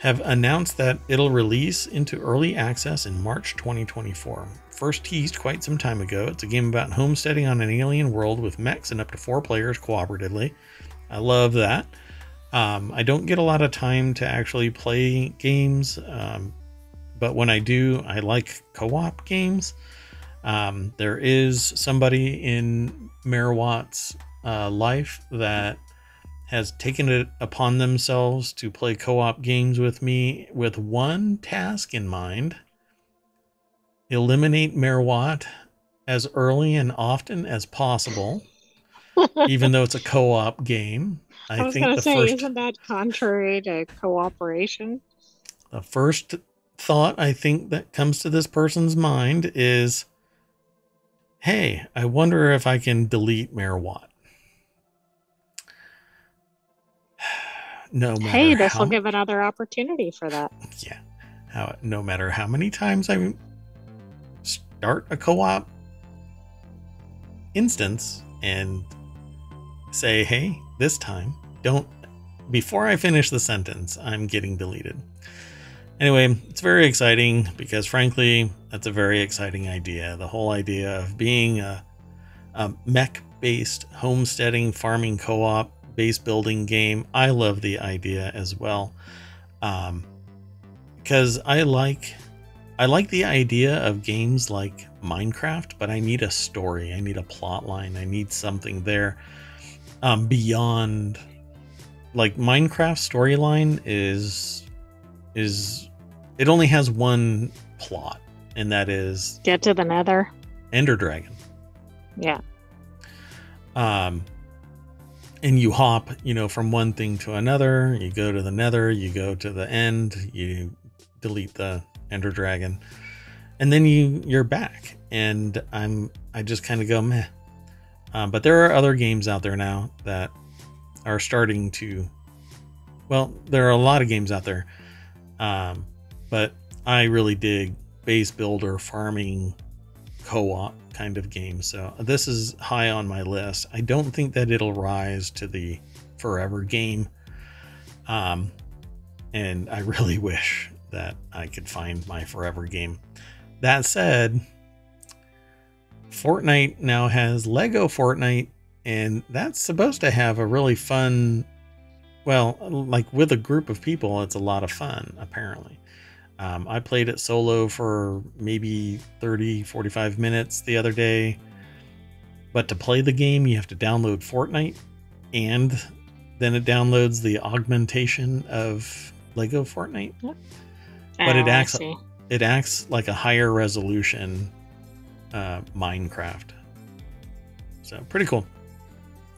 have announced that it'll release into early access in March 2024. First teased quite some time ago, it's a game about homesteading on an alien world with mechs and up to four players cooperatively. I love that. Um, I don't get a lot of time to actually play games. Um, but when I do, I like co op games. Um, there is somebody in Merawatt's uh, life that has taken it upon themselves to play co op games with me with one task in mind eliminate Merawatt as early and often as possible, even though it's a co op game. I, I was think the say, first, isn't that contrary to cooperation? The first thought I think that comes to this person's mind is hey, I wonder if I can delete Mayor Watt. no matter Hey, this will give another opportunity for that. Yeah. How, no matter how many times I start a co op instance and say, hey, this time, don't, before I finish the sentence, I'm getting deleted. Anyway, it's very exciting because, frankly, that's a very exciting idea. The whole idea of being a, a mech based homesteading farming co op base building game. I love the idea as well. Um, because I like I like the idea of games like Minecraft, but I need a story. I need a plot line. I need something there um, beyond like Minecraft storyline is is it only has one plot, and that is get to the Nether. Ender Dragon. Yeah. Um, and you hop, you know, from one thing to another. You go to the Nether. You go to the end. You delete the Ender Dragon, and then you you're back. And I'm I just kind of go meh. Um, but there are other games out there now that are starting to. Well, there are a lot of games out there um, but I really dig base builder farming co-op kind of game. So this is high on my list. I don't think that it'll rise to the forever game. Um, and I really wish that I could find my forever game. That said, Fortnite now has Lego Fortnite, and that's supposed to have a really fun, well, like with a group of people, it's a lot of fun, apparently. Um, I played it solo for maybe 30, 45 minutes the other day. But to play the game, you have to download Fortnite and then it downloads the augmentation of Lego Fortnite. Yep. But oh, it acts it acts like a higher resolution uh, Minecraft. So pretty cool.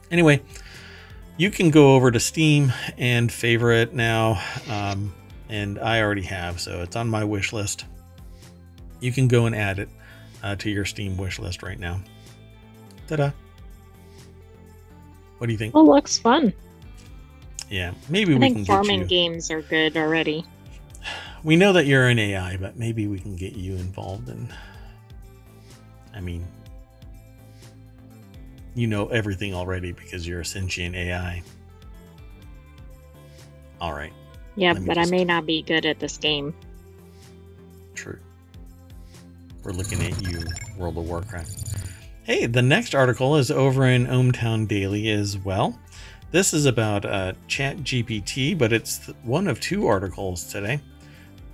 Anyway, you can go over to Steam and favorite now. Um, and I already have, so it's on my wish list. You can go and add it uh, to your Steam wish list right now. Ta-da! What do you think? Well, looks fun. Yeah, maybe I we can farming you... I think farming games are good already. We know that you're an AI, but maybe we can get you involved in. I mean, you know everything already because you're a sentient AI. All right. Yeah, but just... I may not be good at this game. True. We're looking at you, World of Warcraft. Hey, the next article is over in ohmTown Daily as well. This is about uh, Chat GPT, but it's one of two articles today.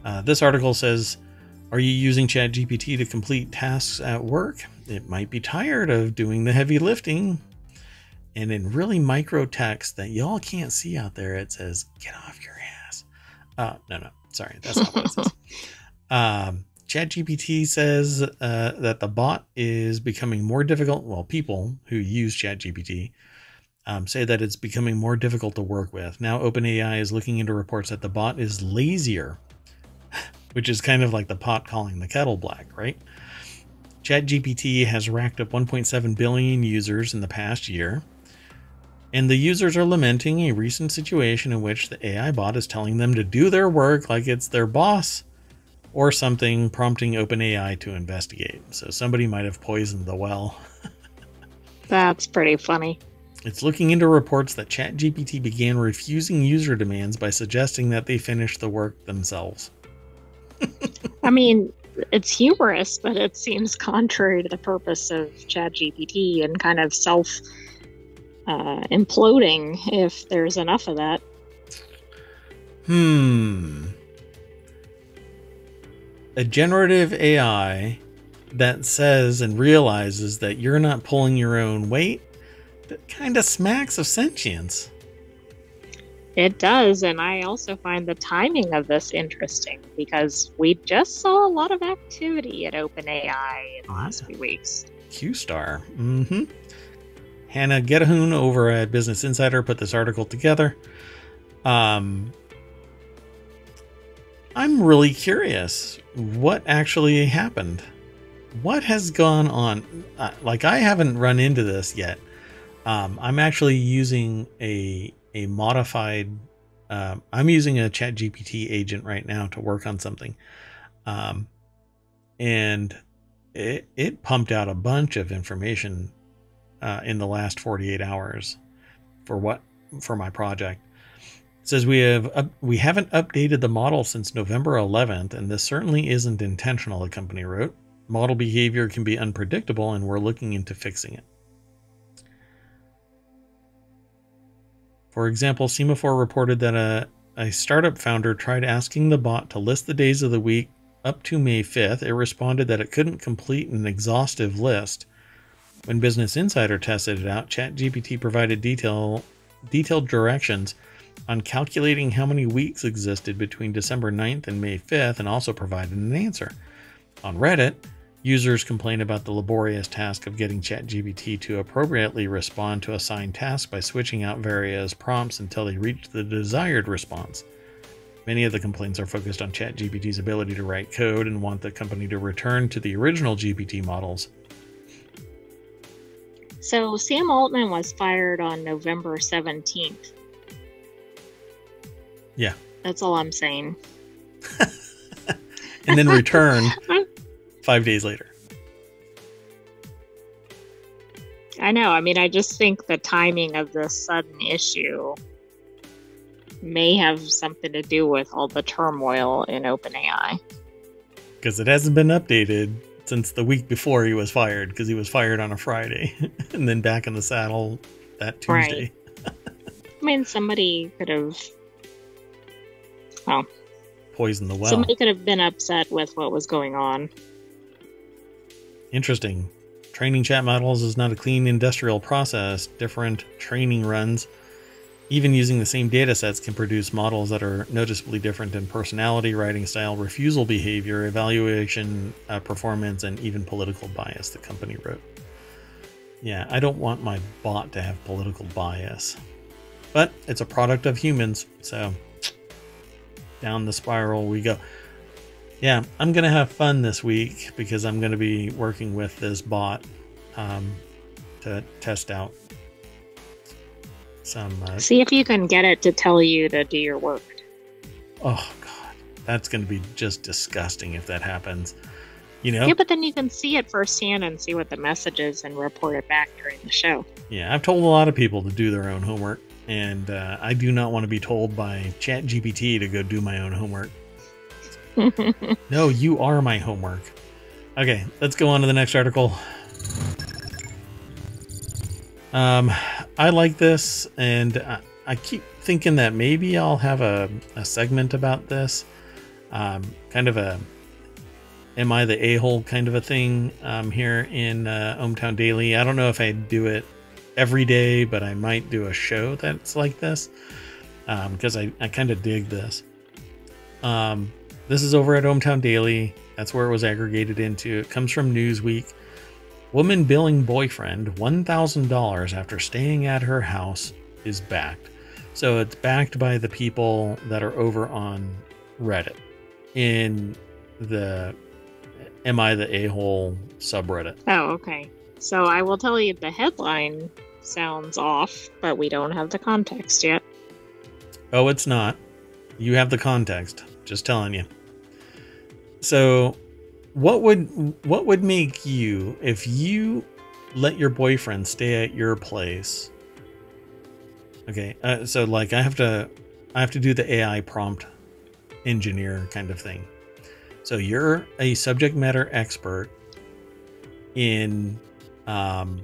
Uh, this article says, Are you using Chat GPT to complete tasks at work? It might be tired of doing the heavy lifting. And in really micro text that y'all can't see out there, it says, Get off your uh, no, no, sorry, that's not what it says. Um, ChatGPT says uh, that the bot is becoming more difficult. Well, people who use ChatGPT um, say that it's becoming more difficult to work with. Now, OpenAI is looking into reports that the bot is lazier, which is kind of like the pot calling the kettle black, right? ChatGPT has racked up 1.7 billion users in the past year, and the users are lamenting a recent situation in which the AI bot is telling them to do their work like it's their boss or something, prompting OpenAI to investigate. So somebody might have poisoned the well. That's pretty funny. It's looking into reports that ChatGPT began refusing user demands by suggesting that they finish the work themselves. I mean, it's humorous, but it seems contrary to the purpose of ChatGPT and kind of self uh, imploding if there's enough of that. Hmm. A generative AI that says and realizes that you're not pulling your own weight, that kind of smacks of sentience. It does, and I also find the timing of this interesting because we just saw a lot of activity at OpenAI in the last few weeks. Q Star. Mm-hmm. Hannah Getahun over at Business Insider put this article together. Um, I'm really curious what actually happened. What has gone on? Uh, like I haven't run into this yet. Um, I'm actually using a a modified. Uh, I'm using a Chat GPT agent right now to work on something, um, and it it pumped out a bunch of information uh, in the last 48 hours for what for my project. It says we have uh, we haven't updated the model since November 11th, and this certainly isn't intentional. The company wrote, model behavior can be unpredictable, and we're looking into fixing it. For example, Semafor reported that a, a startup founder tried asking the bot to list the days of the week up to May 5th. It responded that it couldn't complete an exhaustive list when Business Insider tested it out, ChatGPT provided detail, detailed directions on calculating how many weeks existed between December 9th and May 5th and also provided an answer. On Reddit, users complained about the laborious task of getting ChatGPT to appropriately respond to assigned tasks by switching out various prompts until they reached the desired response. Many of the complaints are focused on ChatGPT's ability to write code and want the company to return to the original GPT models so Sam Altman was fired on November 17th. Yeah. That's all I'm saying. and then returned five days later. I know. I mean, I just think the timing of this sudden issue may have something to do with all the turmoil in OpenAI. Because it hasn't been updated since the week before he was fired because he was fired on a Friday and then back in the saddle that Tuesday. Right. I mean, somebody could have, well, poisoned the well. Somebody could have been upset with what was going on. Interesting. Training chat models is not a clean industrial process. Different training runs even using the same data sets can produce models that are noticeably different in personality, writing style, refusal behavior, evaluation, uh, performance, and even political bias, the company wrote. Yeah, I don't want my bot to have political bias. But it's a product of humans, so down the spiral we go. Yeah, I'm going to have fun this week because I'm going to be working with this bot um, to test out some. Uh, See if you can get it to tell you to do your work. Oh God, that's going to be just disgusting if that happens. You know? Yeah, but then you can see it firsthand and see what the message is and report it back during the show. Yeah, I've told a lot of people to do their own homework, and uh, I do not want to be told by ChatGPT to go do my own homework. no, you are my homework. Okay, let's go on to the next article. Um, I like this, and I, I, keep thinking that maybe I'll have a, a segment about this. Um, kind of a am I the a hole kind of a thing um, here in uh, ohmTown Daily. I don't know if I do it every day, but I might do a show that's like this because um, I, I kind of dig this. Um, this is over at ohmTown Daily. That's where it was aggregated into. It comes from Newsweek. Woman billing boyfriend $1,000 after staying at her house is backed. So it's backed by the people that are over on Reddit in the Am I the A hole subreddit. Oh, okay. So I will tell you the headline sounds off, but we don't have the context yet. Oh, it's not. You have the context. Just telling you. So, what would what would make you if you let your boyfriend stay at your place? Okay, uh, so like I have to I have to do the AI prompt engineer kind of thing. So you're a subject matter expert in um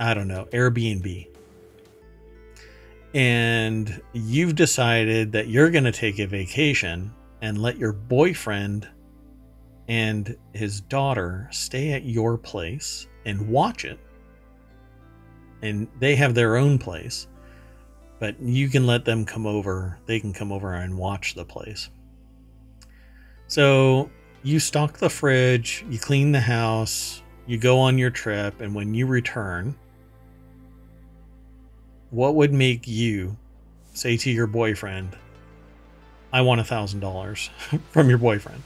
I don't know, Airbnb. And you've decided that you're going to take a vacation and let your boyfriend and his daughter stay at your place and watch it. And they have their own place, but you can let them come over. They can come over and watch the place. So you stock the fridge, you clean the house, you go on your trip, and when you return, what would make you say to your boyfriend, I want a thousand dollars from your boyfriend?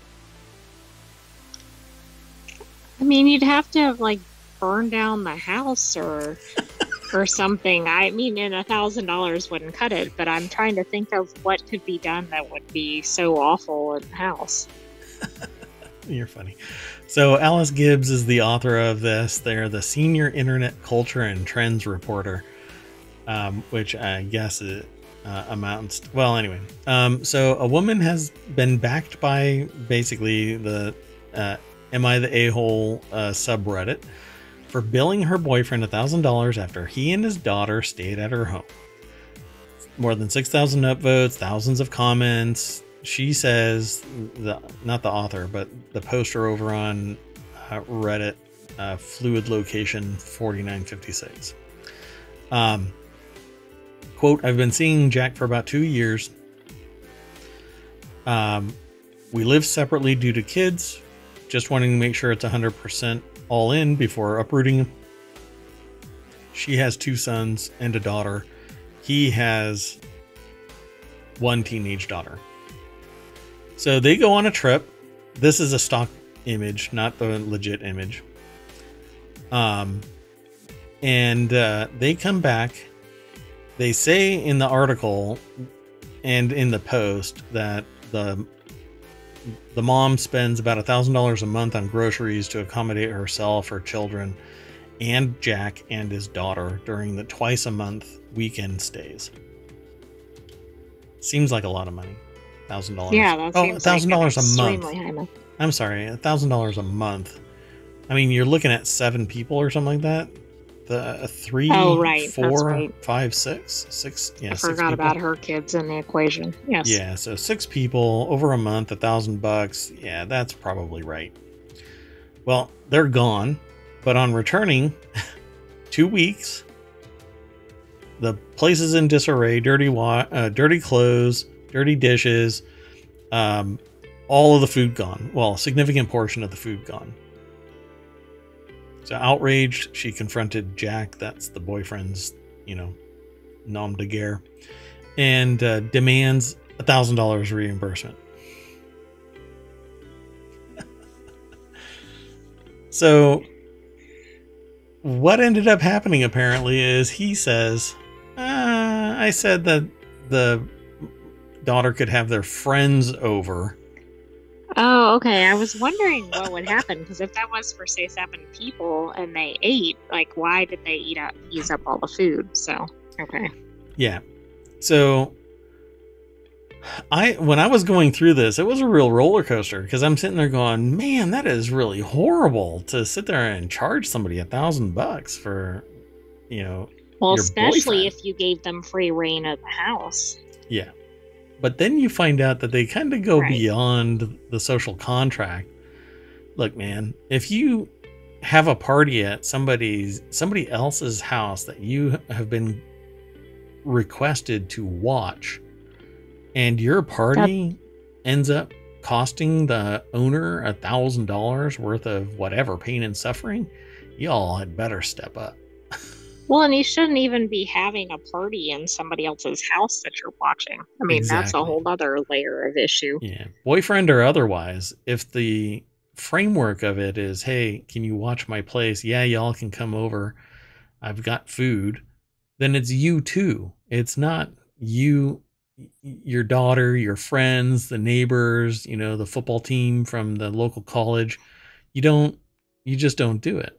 I mean, you'd have to have like burn down the house or or something. I mean, and a thousand dollars wouldn't cut it, but I'm trying to think of what could be done that would be so awful in the house. You're funny. So Alice Gibbs is the author of this. They're the senior internet culture and trends reporter um, which I guess it uh, amounts. To, well, anyway, um, so a woman has been backed by basically the uh, "Am I the a-hole" uh, subreddit for billing her boyfriend thousand dollars after he and his daughter stayed at her home. More than six thousand upvotes, thousands of comments. She says, the, not the author, but the poster over on uh, Reddit, uh, fluid location 4956. Um, Quote, I've been seeing Jack for about two years. Um, we live separately due to kids, just wanting to make sure it's 100% all in before uprooting. She has two sons and a daughter. He has one teenage daughter. So they go on a trip. This is a stock image, not the legit image. Um, and uh, they come back they say in the article and in the post that the the mom spends about a thousand dollars a month on groceries to accommodate herself, her children, and Jack and his daughter during the twice a month weekend stays. Seems like a lot of money. Thousand dollars. Yeah, that oh, thousand dollars a month. I'm sorry, a thousand dollars a month. I mean, you're looking at seven people or something like that the three, oh, right. four, right. five, six, six. Yeah, I forgot about her kids in the equation. Yes. Yeah, so six people over a month, a thousand bucks. Yeah, that's probably right. Well, they're gone, but on returning, two weeks, the place is in disarray. Dirty, wa- uh, dirty clothes, dirty dishes, um, all of the food gone. Well, a significant portion of the food gone. So outraged, she confronted Jack, that's the boyfriend's, you know, nom de guerre, and uh, demands a thousand dollars reimbursement. so what ended up happening apparently is he says, uh, I said that the daughter could have their friends over Oh, okay. I was wondering what would happen because if that was for say seven people and they ate, like, why did they eat up use up all the food? So, okay. Yeah. So, I when I was going through this, it was a real roller coaster because I'm sitting there going, "Man, that is really horrible to sit there and charge somebody a thousand bucks for, you know." Well, especially boyfriend. if you gave them free reign of the house. Yeah. But then you find out that they kind of go right. beyond the social contract. Look, man, if you have a party at somebody's somebody else's house that you have been requested to watch and your party ends up costing the owner a thousand dollars worth of whatever pain and suffering, y'all had better step up. Well, and you shouldn't even be having a party in somebody else's house that you're watching. I mean, exactly. that's a whole other layer of issue. Yeah. Boyfriend or otherwise, if the framework of it is, hey, can you watch my place? Yeah, y'all can come over. I've got food. Then it's you too. It's not you, your daughter, your friends, the neighbors, you know, the football team from the local college. You don't, you just don't do it.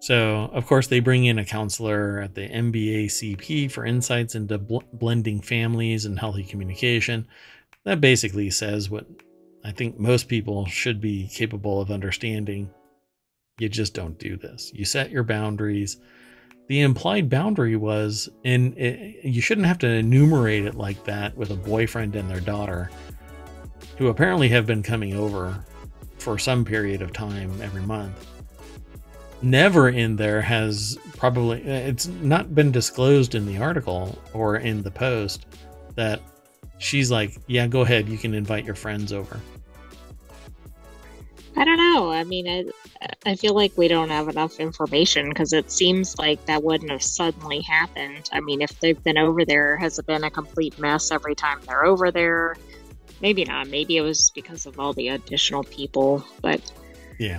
So, of course, they bring in a counselor at the MBACP for insights into bl- blending families and healthy communication. That basically says what I think most people should be capable of understanding. You just don't do this. You set your boundaries. The implied boundary was, and you shouldn't have to enumerate it like that with a boyfriend and their daughter, who apparently have been coming over for some period of time every month never in there has probably it's not been disclosed in the article or in the post that she's like yeah go ahead you can invite your friends over. I don't know. I mean i, I feel like we don't have enough information because it seems like that wouldn't have suddenly happened. I mean if they've been over there has it been a complete mess every time they're over there? Maybe not. Maybe it was because of all the additional people but yeah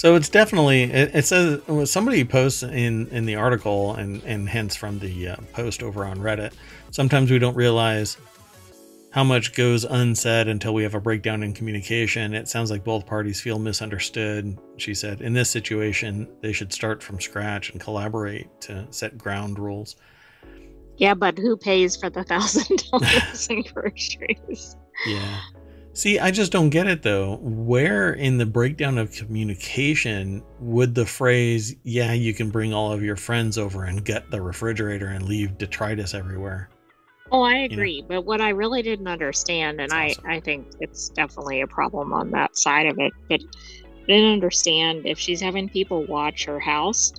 so it's definitely it, it says somebody posts in in the article and and hence from the uh, post over on Reddit. Sometimes we don't realize how much goes unsaid until we have a breakdown in communication. It sounds like both parties feel misunderstood. She said, in this situation, they should start from scratch and collaborate to set ground rules. Yeah, but who pays for the thousand dollars in groceries? Yeah. See, I just don't get it though. Where in the breakdown of communication would the phrase, yeah, you can bring all of your friends over and get the refrigerator and leave detritus everywhere? Oh, I agree. You know? But what I really didn't understand, and I, awesome. I think it's definitely a problem on that side of it, but I didn't understand if she's having people watch her house,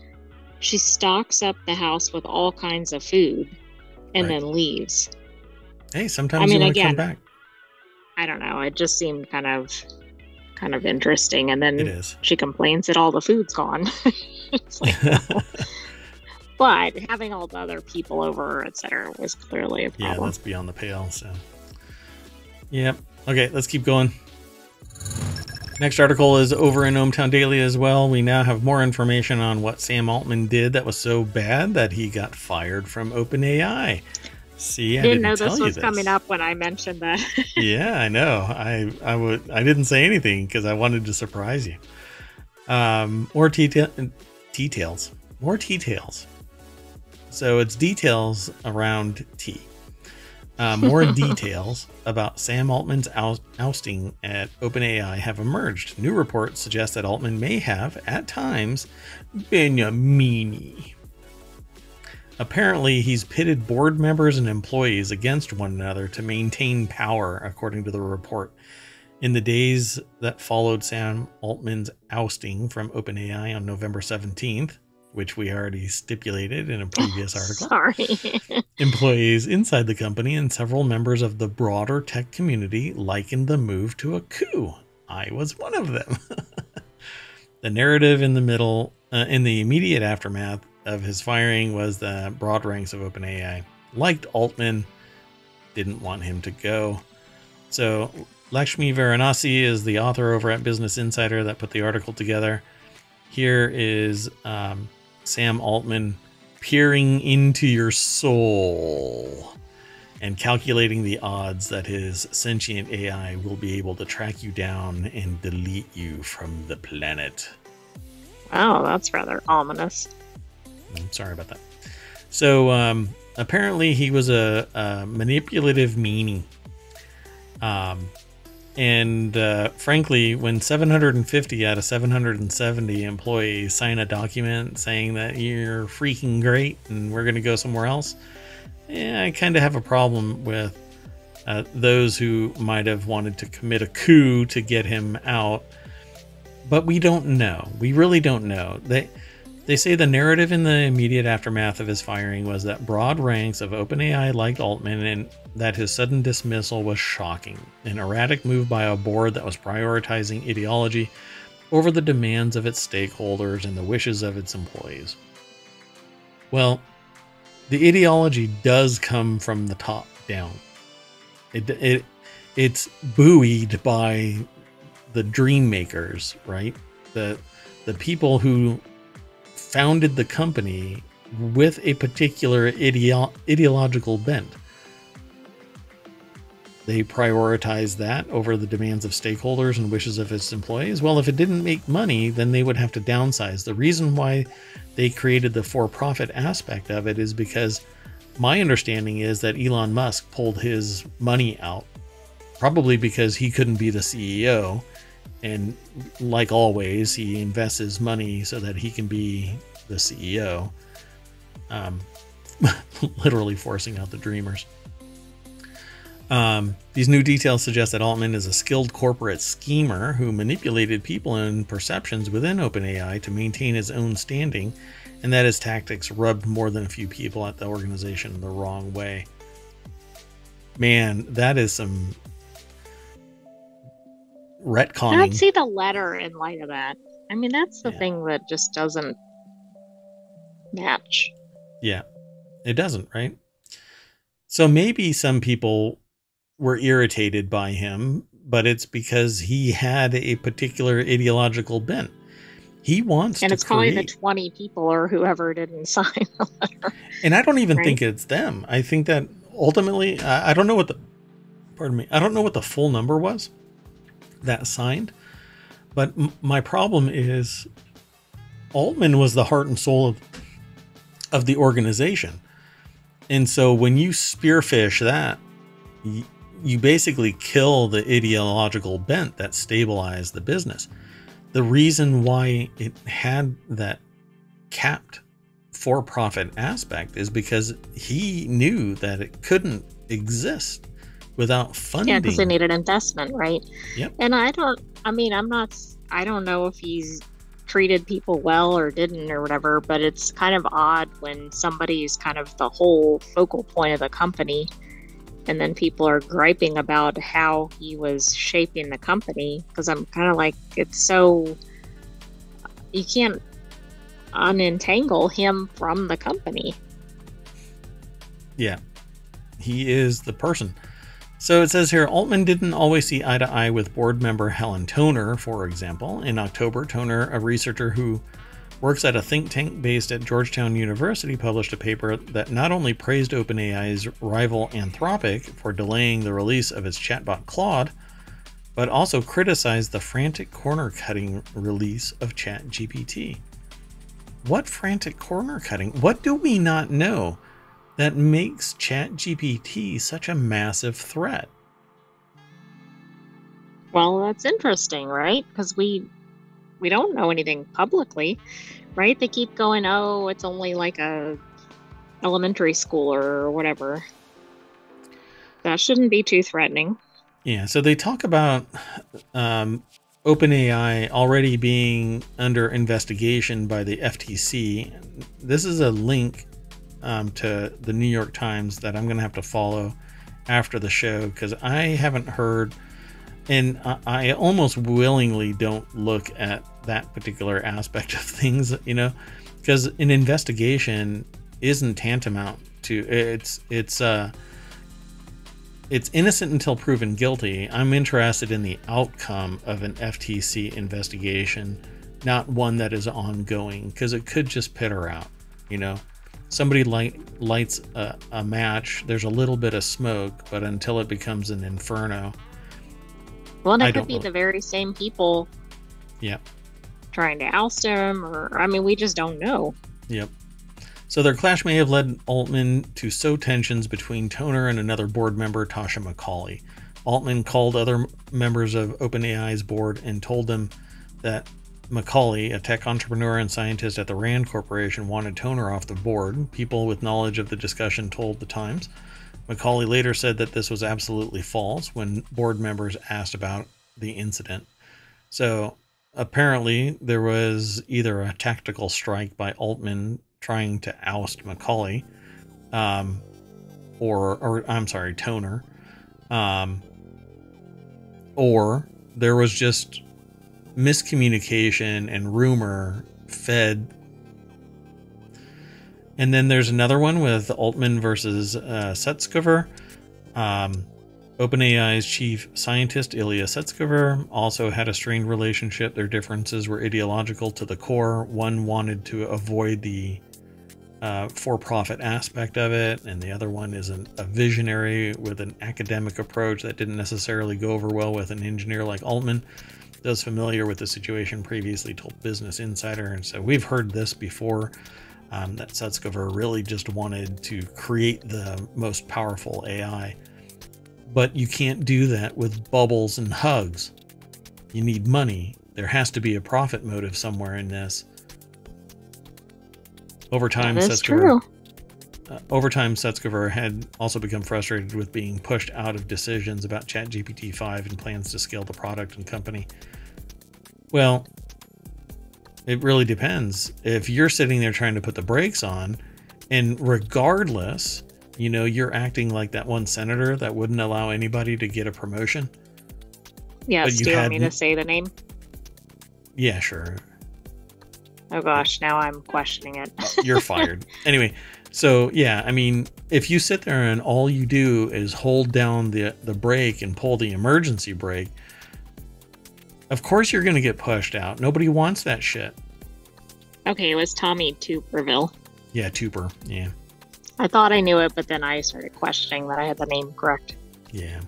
she stocks up the house with all kinds of food and right. then leaves. Hey, sometimes I mean, you want to come back. I don't know. It just seemed kind of kind of interesting. And then she complains that all the food's gone. like, but having all the other people over, etc., was clearly a problem. Yeah, that's beyond the pale. So, yep. Okay, let's keep going. Next article is over in ohmTown Daily as well. We now have more information on what Sam Altman did that was so bad that he got fired from OpenAI. See, I didn't, didn't know this was this. coming up when I mentioned that. yeah, I know. I I would I didn't say anything because I wanted to surprise you. Um, more detail, details, more details. So it's details around tea. Uh, more details about Sam Altman's ousting at OpenAI have emerged. New reports suggest that Altman may have, at times, been a meanie Apparently, he's pitted board members and employees against one another to maintain power, according to the report. In the days that followed Sam Altman's ousting from OpenAI on November 17th, which we already stipulated in a previous article. Sorry. employees inside the company and several members of the broader tech community likened the move to a coup. I was one of them. the narrative in the middle, uh, in the immediate aftermath, of his firing was the broad ranks of OpenAI liked Altman, didn't want him to go. So Lakshmi Varanasi is the author over at Business Insider that put the article together. Here is um, Sam Altman peering into your soul and calculating the odds that his sentient AI will be able to track you down and delete you from the planet. Wow, that's rather ominous. I'm sorry about that. So um, apparently he was a, a manipulative meanie. Um, and uh, frankly, when 750 out of 770 employees sign a document saying that you're freaking great and we're going to go somewhere else, yeah, I kind of have a problem with uh, those who might have wanted to commit a coup to get him out. But we don't know. We really don't know. They They say the narrative in the immediate aftermath of his firing was that broad ranks of OpenAI liked Altman and that his sudden dismissal was shocking, an erratic move by a board that was prioritizing ideology over the demands of its stakeholders and the wishes of its employees. Well, the ideology does come from the top down. It, it it's buoyed by the dream makers, right? The the people who founded the company with a particular ideo- ideological bent. They prioritize that over the demands of stakeholders and wishes of its employees. Well, if it didn't make money, then they would have to downsize. The reason why they created the for profit aspect of it is because my understanding is that Elon Musk pulled his money out, probably because he couldn't be the CEO. And like always, he invests his money so that he can be the CEO, um, literally forcing out the dreamers. Um, these new details suggest that Altman is a skilled corporate schemer who manipulated people and perceptions within OpenAI to maintain his own standing, and that his tactics rubbed more than a few people at the organization the wrong way. Man, that is some retconning. I'd see the letter in light of that. I mean, that's the yeah. thing that just doesn't match. Yeah, it doesn't, right? So maybe some people were irritated by him, but it's because he had a particular ideological bent. He wants and it's create. probably the 20 people or whoever didn't sign the letter. And I don't even right? think it's them. I think that ultimately, I, I don't know what the, pardon me, I don't know what the full number was that signed. But m- my problem is Altman was the heart and soul of of the organization. And so when you spearfish that, you, basically kill the ideological bent that stabilized the business. The reason why it had that capped for profit aspect is because he knew that it couldn't exist without funding. Yeah, because they needed investment, right? Yep. And I don't, I mean, I'm not, I don't know if he's treated people well or didn't or whatever, but it's kind of odd when somebody is kind of the whole focal point of the company and then people are griping about how he was shaping the company because I'm kind of like it's so you can't unentangle him from the company. Yeah. He is the person. So it says here Altman didn't always see eye to eye with board member Helen Toner, for example. In October, Toner, a researcher who works at a think tank based at Georgetown University, published a paper that not only praised OpenAI's rival Anthropic for delaying the release of its chatbot Claude, but also criticized the frantic corner cutting release of ChatGPT. What frantic corner cutting? What do we not know? That makes ChatGPT such a massive threat? Well, that's interesting, right? Because we we don't know anything publicly, right? They keep going, "Oh, it's only like a elementary school or whatever." That shouldn't be too threatening. Yeah, so they talk about um, OpenAI already being under investigation by the FTC. This is a link um, to the New York Times that I'm going to have to follow after the show because I haven't heard, and I, I almost willingly don't look at that particular aspect of things, you know, because an investigation isn't tantamount to it's it's uh it's innocent until proven guilty. I'm interested in the outcome of an FTC investigation, not one that is ongoing, because it could just pit her out, you know somebody light, lights a, a, match, there's a little bit of smoke, but until it becomes an inferno. Well, and it I could be know. the very same people. Yep. Trying to oust him, or I mean, we just don't know. Yep. So their clash may have led Altman to sow tensions between Toner and another board member, Tasha McCauley. Altman called other members of OpenAI's board and told them that McCauley, a tech entrepreneur and scientist at the RAND Corporation, wanted Toner off the board. People with knowledge of the discussion told the Times. McCauley later said that this was absolutely false when board members asked about the incident. So apparently there was either a tactical strike by Altman trying to oust McCauley, um, or or I'm sorry, Toner, um, or there was just miscommunication and rumor fed. And then there's another one with Altman versus uh, Sutskever. Um, OpenAI's chief scientist, Ilya Sutskever, also had a strained relationship. Their differences were ideological to the core. One wanted to avoid the uh, for profit aspect of it, and the other one is an, a visionary with an academic approach that didn't necessarily go over well with an engineer like Altman. Those familiar with the situation previously told Business Insider, and so we've heard this before. Um, that Sutskever really just wanted to create the most powerful AI but you can't do that with bubbles and hugs. You need money. There has to be a profit motive somewhere in this. Over time, Sutskever, uh, over time, Sutskever had also become frustrated with being pushed out of decisions about ChatGPT 5 and plans to scale the product and company. Well, it really depends. If you're sitting there trying to put the brakes on, and regardless you know, you're acting like that one senator that wouldn't allow anybody to get a promotion. Yes, do you want me to say the name? Yeah, sure. Oh gosh, now I'm questioning it. you're fired. Anyway, so yeah, I mean, if you sit there and all you do is hold down the the brake and pull the emergency brake, of course you're going to get pushed out. Nobody wants that shit. Okay, it was Tommy Tuberville. Yeah, Tuber. Yeah. I thought I knew it, but then I started questioning that I had the name correct. Yeah.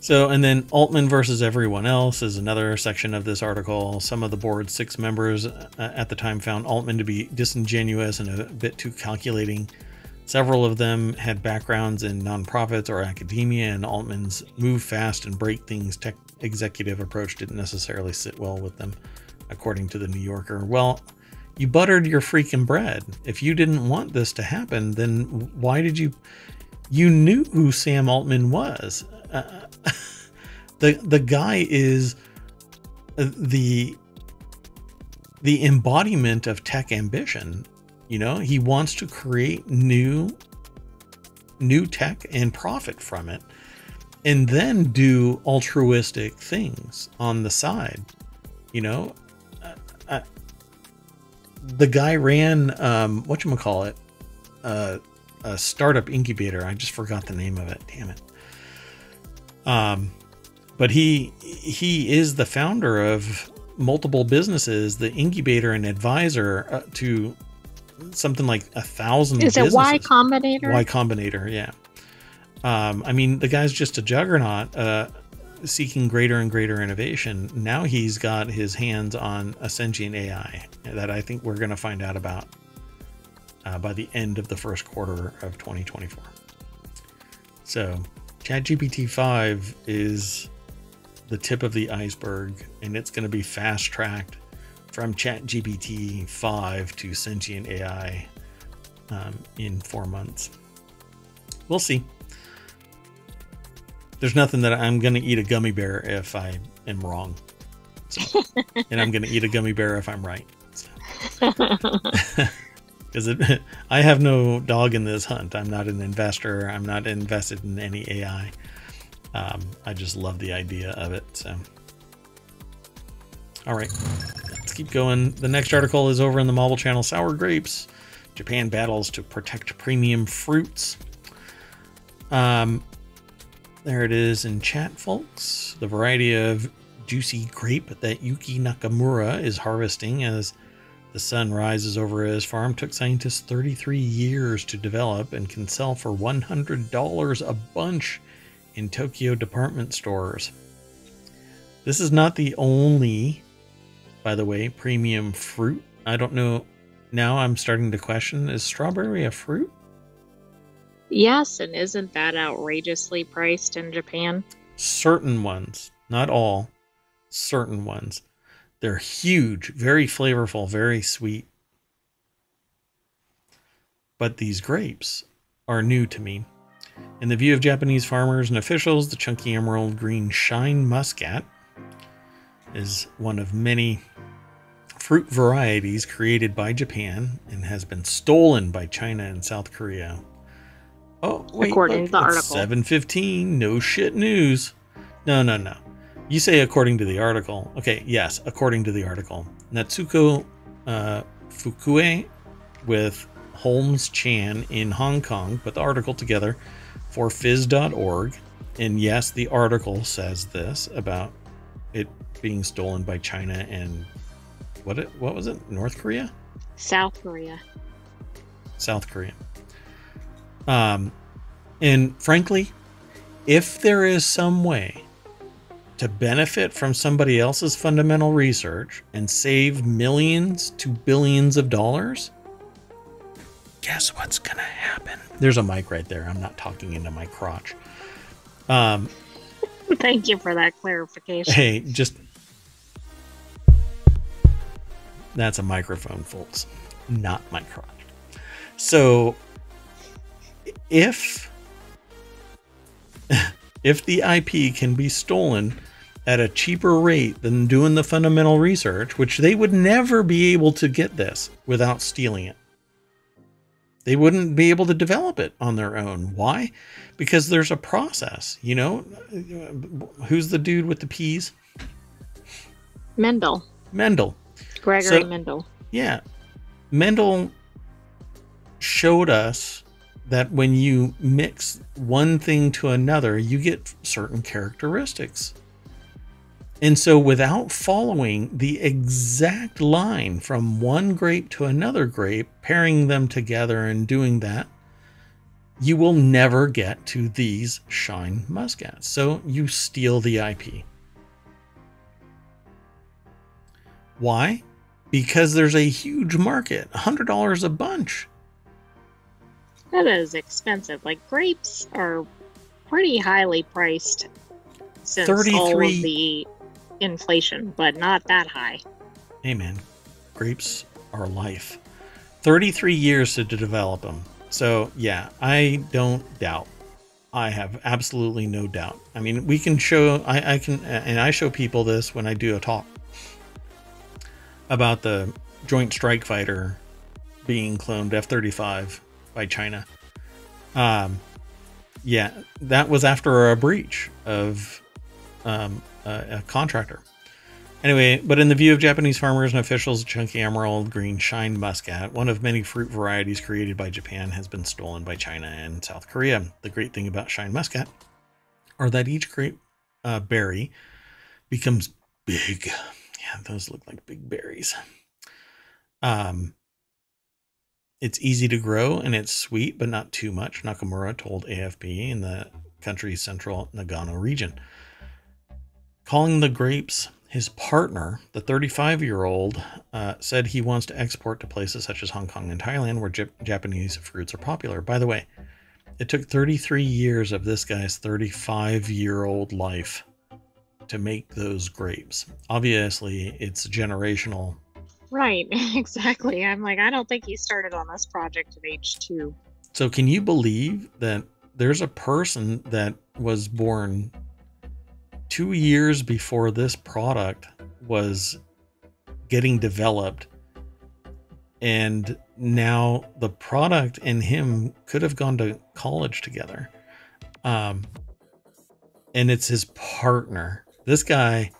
So, and then Altman versus everyone else is another section of this article. Some of the board's six members uh, at the time found Altman to be disingenuous and a bit too calculating. Several of them had backgrounds in nonprofits or academia, and Altman's move fast and break things tech executive approach didn't necessarily sit well with them, according to the New Yorker. Well, you buttered your freaking bread. If you didn't want this to happen, then why did you? You knew who Sam Altman was. Uh, the the guy is the the embodiment of tech ambition. You know, he wants to create new new tech and profit from it and then do altruistic things on the side. You know, the guy ran um, what you call it, uh, a startup incubator. I just forgot the name of it. Damn it. Um, but he he is the founder of multiple businesses, the incubator and advisor uh, to something like a thousand. Is businesses. it Y Combinator? Y Combinator, yeah. Um, I mean, the guy's just a juggernaut. Uh, seeking greater and greater innovation, now he's got his hands on a sentient AI that I think we're going to find out about uh, by the end of the first quarter of 2024. So, ChatGPT 5 is the tip of the iceberg, and it's going to be fast tracked from ChatGPT 5 to sentient AI um, in four months. We'll see there's nothing that I'm going to eat a gummy bear if I am wrong. So, and I'm going to eat a gummy bear if I'm right. Because so. I have no dog in this hunt. I'm not an investor. I'm not invested in any AI. Um, I just love the idea of it. So, all right, let's keep going. The next article is over in the Marble Channel. Sour grapes. Japan battles to protect premium fruits. Um, there it is in chat, folks. The variety of juicy grape that Yuki Nakamura is harvesting as the sun rises over his farm took scientists 33 years to develop and can sell for $100 a bunch in Tokyo department stores. This is not the only, by the way, premium fruit. I don't know. Now I'm starting to question is strawberry a fruit? Yes, and isn't that outrageously priced in Japan? Certain ones, not all, certain ones. They're huge, very flavorful, very sweet. But these grapes are new to me. In the view of Japanese farmers and officials, the chunky emerald green shine muscat is one of many fruit varieties created by Japan and has been stolen by China and South Korea. Oh, wait, according look, to the article. 715, no shit news. No, no, no. You say according to the article. Okay, yes, according to the article. Natsuko uh, Fukue with Holmes Chan in Hong Kong put the article together for phys.org. And yes, the article says this about it being stolen by China and what it what was it? North Korea? South Korea. South Korea. Um and frankly, if there is some way to benefit from somebody else's fundamental research and save millions to billions of dollars, guess what's going to happen? There's a mic right there. I'm not talking into my crotch. Um, Thank you for that clarification. hey, just that's a microphone, folks, not my crotch. So if if the IP can be stolen at a cheaper rate than doing the fundamental research, which they would never be able to get this without stealing it. They wouldn't be able to develop it on their own. Why? Because there's a process, you know? Who's the dude with the peas? Mendel. Mendel. Gregory so, Mendel. Yeah. Mendel showed us that when you mix one thing to another, you get certain characteristics. And so, without following the exact line from one grape to another grape, pairing them together and doing that, you will never get to these shine muscats. So, you steal the IP. Why? Because there's a huge market, $100 a bunch. That is expensive. Like grapes are pretty highly priced since 33... all of the inflation, but not that high. Hey man, grapes are life. 33 years to develop them. So, yeah, I don't doubt. I have absolutely no doubt. I mean, we can show, I, I can, and I show people this when I do a talk about the Joint Strike Fighter being cloned F 35 by China. Um, yeah, that was after a breach of um, a, a contractor. Anyway, but in the view of Japanese farmers and officials, chunky emerald green shine muscat, one of many fruit varieties created by Japan, has been stolen by China and South Korea. The great thing about shine muscat are that each grape uh, berry becomes big. Yeah, those look like big berries. Um, it's easy to grow and it's sweet, but not too much, Nakamura told AFP in the country's central Nagano region. Calling the grapes his partner, the 35 year old, uh, said he wants to export to places such as Hong Kong and Thailand where J- Japanese fruits are popular. By the way, it took 33 years of this guy's 35 year old life to make those grapes. Obviously, it's generational Right, exactly. I'm like, I don't think he started on this project at age two. So, can you believe that there's a person that was born two years before this product was getting developed? And now the product and him could have gone to college together. Um, and it's his partner. This guy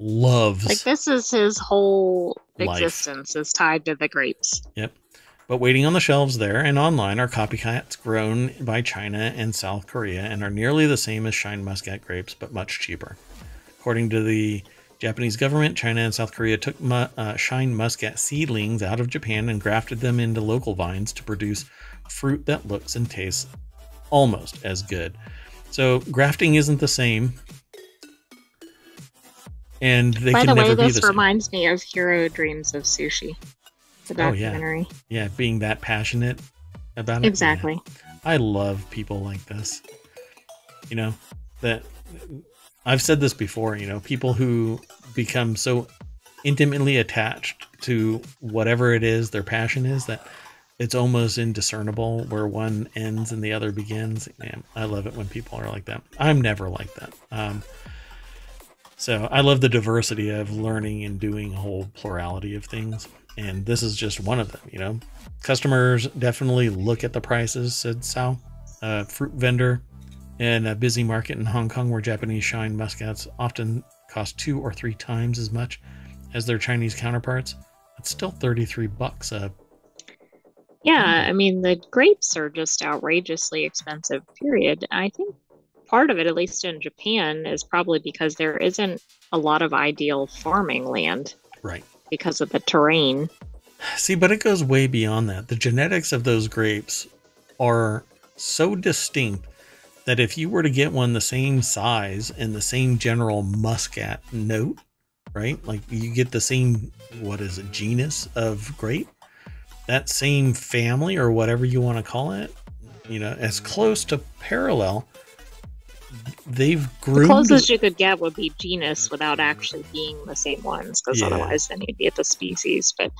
loves like this is his whole existence is tied to the grapes. Yep. But waiting on the shelves there and online are copycats grown by China and South Korea and are nearly the same as Shine Muscat grapes, but much cheaper. According to the Japanese government, China and South Korea took mu- uh, Shine Muscat seedlings out of Japan and grafted them into local vines to produce fruit that looks and tastes almost as good. So grafting isn't the same and they By the way, this reminds me of Jiro Dreams of Sushi, the documentary. Oh, yeah. yeah, being that passionate about it. Exactly. Yeah. I love people like this. You know, that I've said this before, you know, people who become so intimately attached to whatever it is their passion is that it's almost indiscernible where one ends and the other begins. Man, I love it when people are like that. I'm never like that. Um, So I love the diversity of learning and doing a whole plurality of things. And this is just one of them, you know. Customers definitely look at the prices, said Sao, a fruit vendor in a busy market in Hong Kong where Japanese shine muscats often cost two or three times as much as their Chinese counterparts. It's still 33 bucks a yeah, I mean the grapes are just outrageously expensive, period. I think part of it, at least in Japan, is probably because there isn't a lot of ideal farming land. Right. Because of the terrain. See, but it goes way beyond that. The genetics of those grapes are so distinct that if you were to get one the same size and the same general muscat note, right? Like you get the same, what is it, genus of grape, that same family or whatever you want to call it, you know, as close to parallel. They've groomed. The closest you could get would be genus without actually being the same ones, because yeah. otherwise then you'd be at the species. But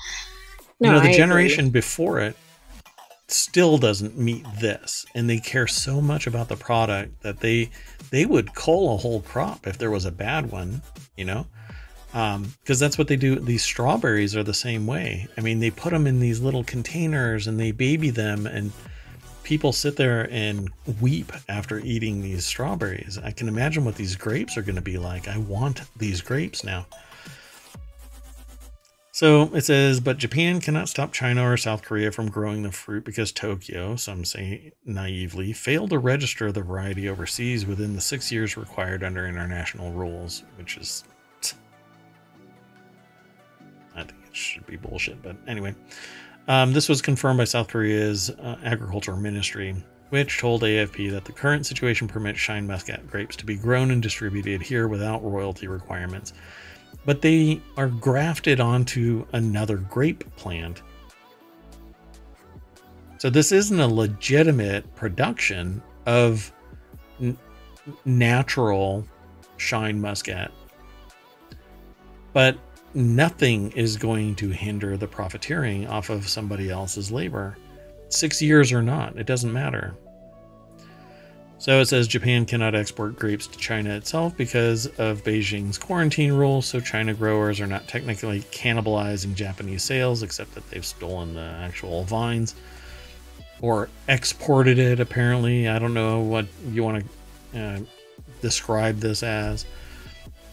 no, you know, the I generation agree. before it still doesn't meet this, and they care so much about the product that they they would cull a whole crop if there was a bad one, you know Um, because um, that's what they do. These strawberries are the same way. I mean, they put them in these little containers and they baby them, and people sit there and weep after eating these strawberries. I can imagine what these grapes are going to be like. I want these grapes now. So it says, but Japan cannot stop China or South Korea from growing the fruit because Tokyo, some say naively, failed to register the variety overseas within the six years required under international rules, which is I think it should be bullshit, but anyway. Um, this was confirmed by South Korea's uh, agriculture ministry, which told AFP that the current situation permits Shine Muscat grapes to be grown and distributed here without royalty requirements. But they are grafted onto another grape plant. So this isn't a legitimate production of n- natural Shine Muscat. But nothing is going to hinder the profiteering off of somebody else's labor. Six years or not, it doesn't matter. So it says Japan cannot export grapes to China itself because of Beijing's quarantine rules, so China growers are not technically cannibalizing Japanese sales, except that they've stolen the actual vines or exported it, apparently. I don't know what you want to uh, describe this as.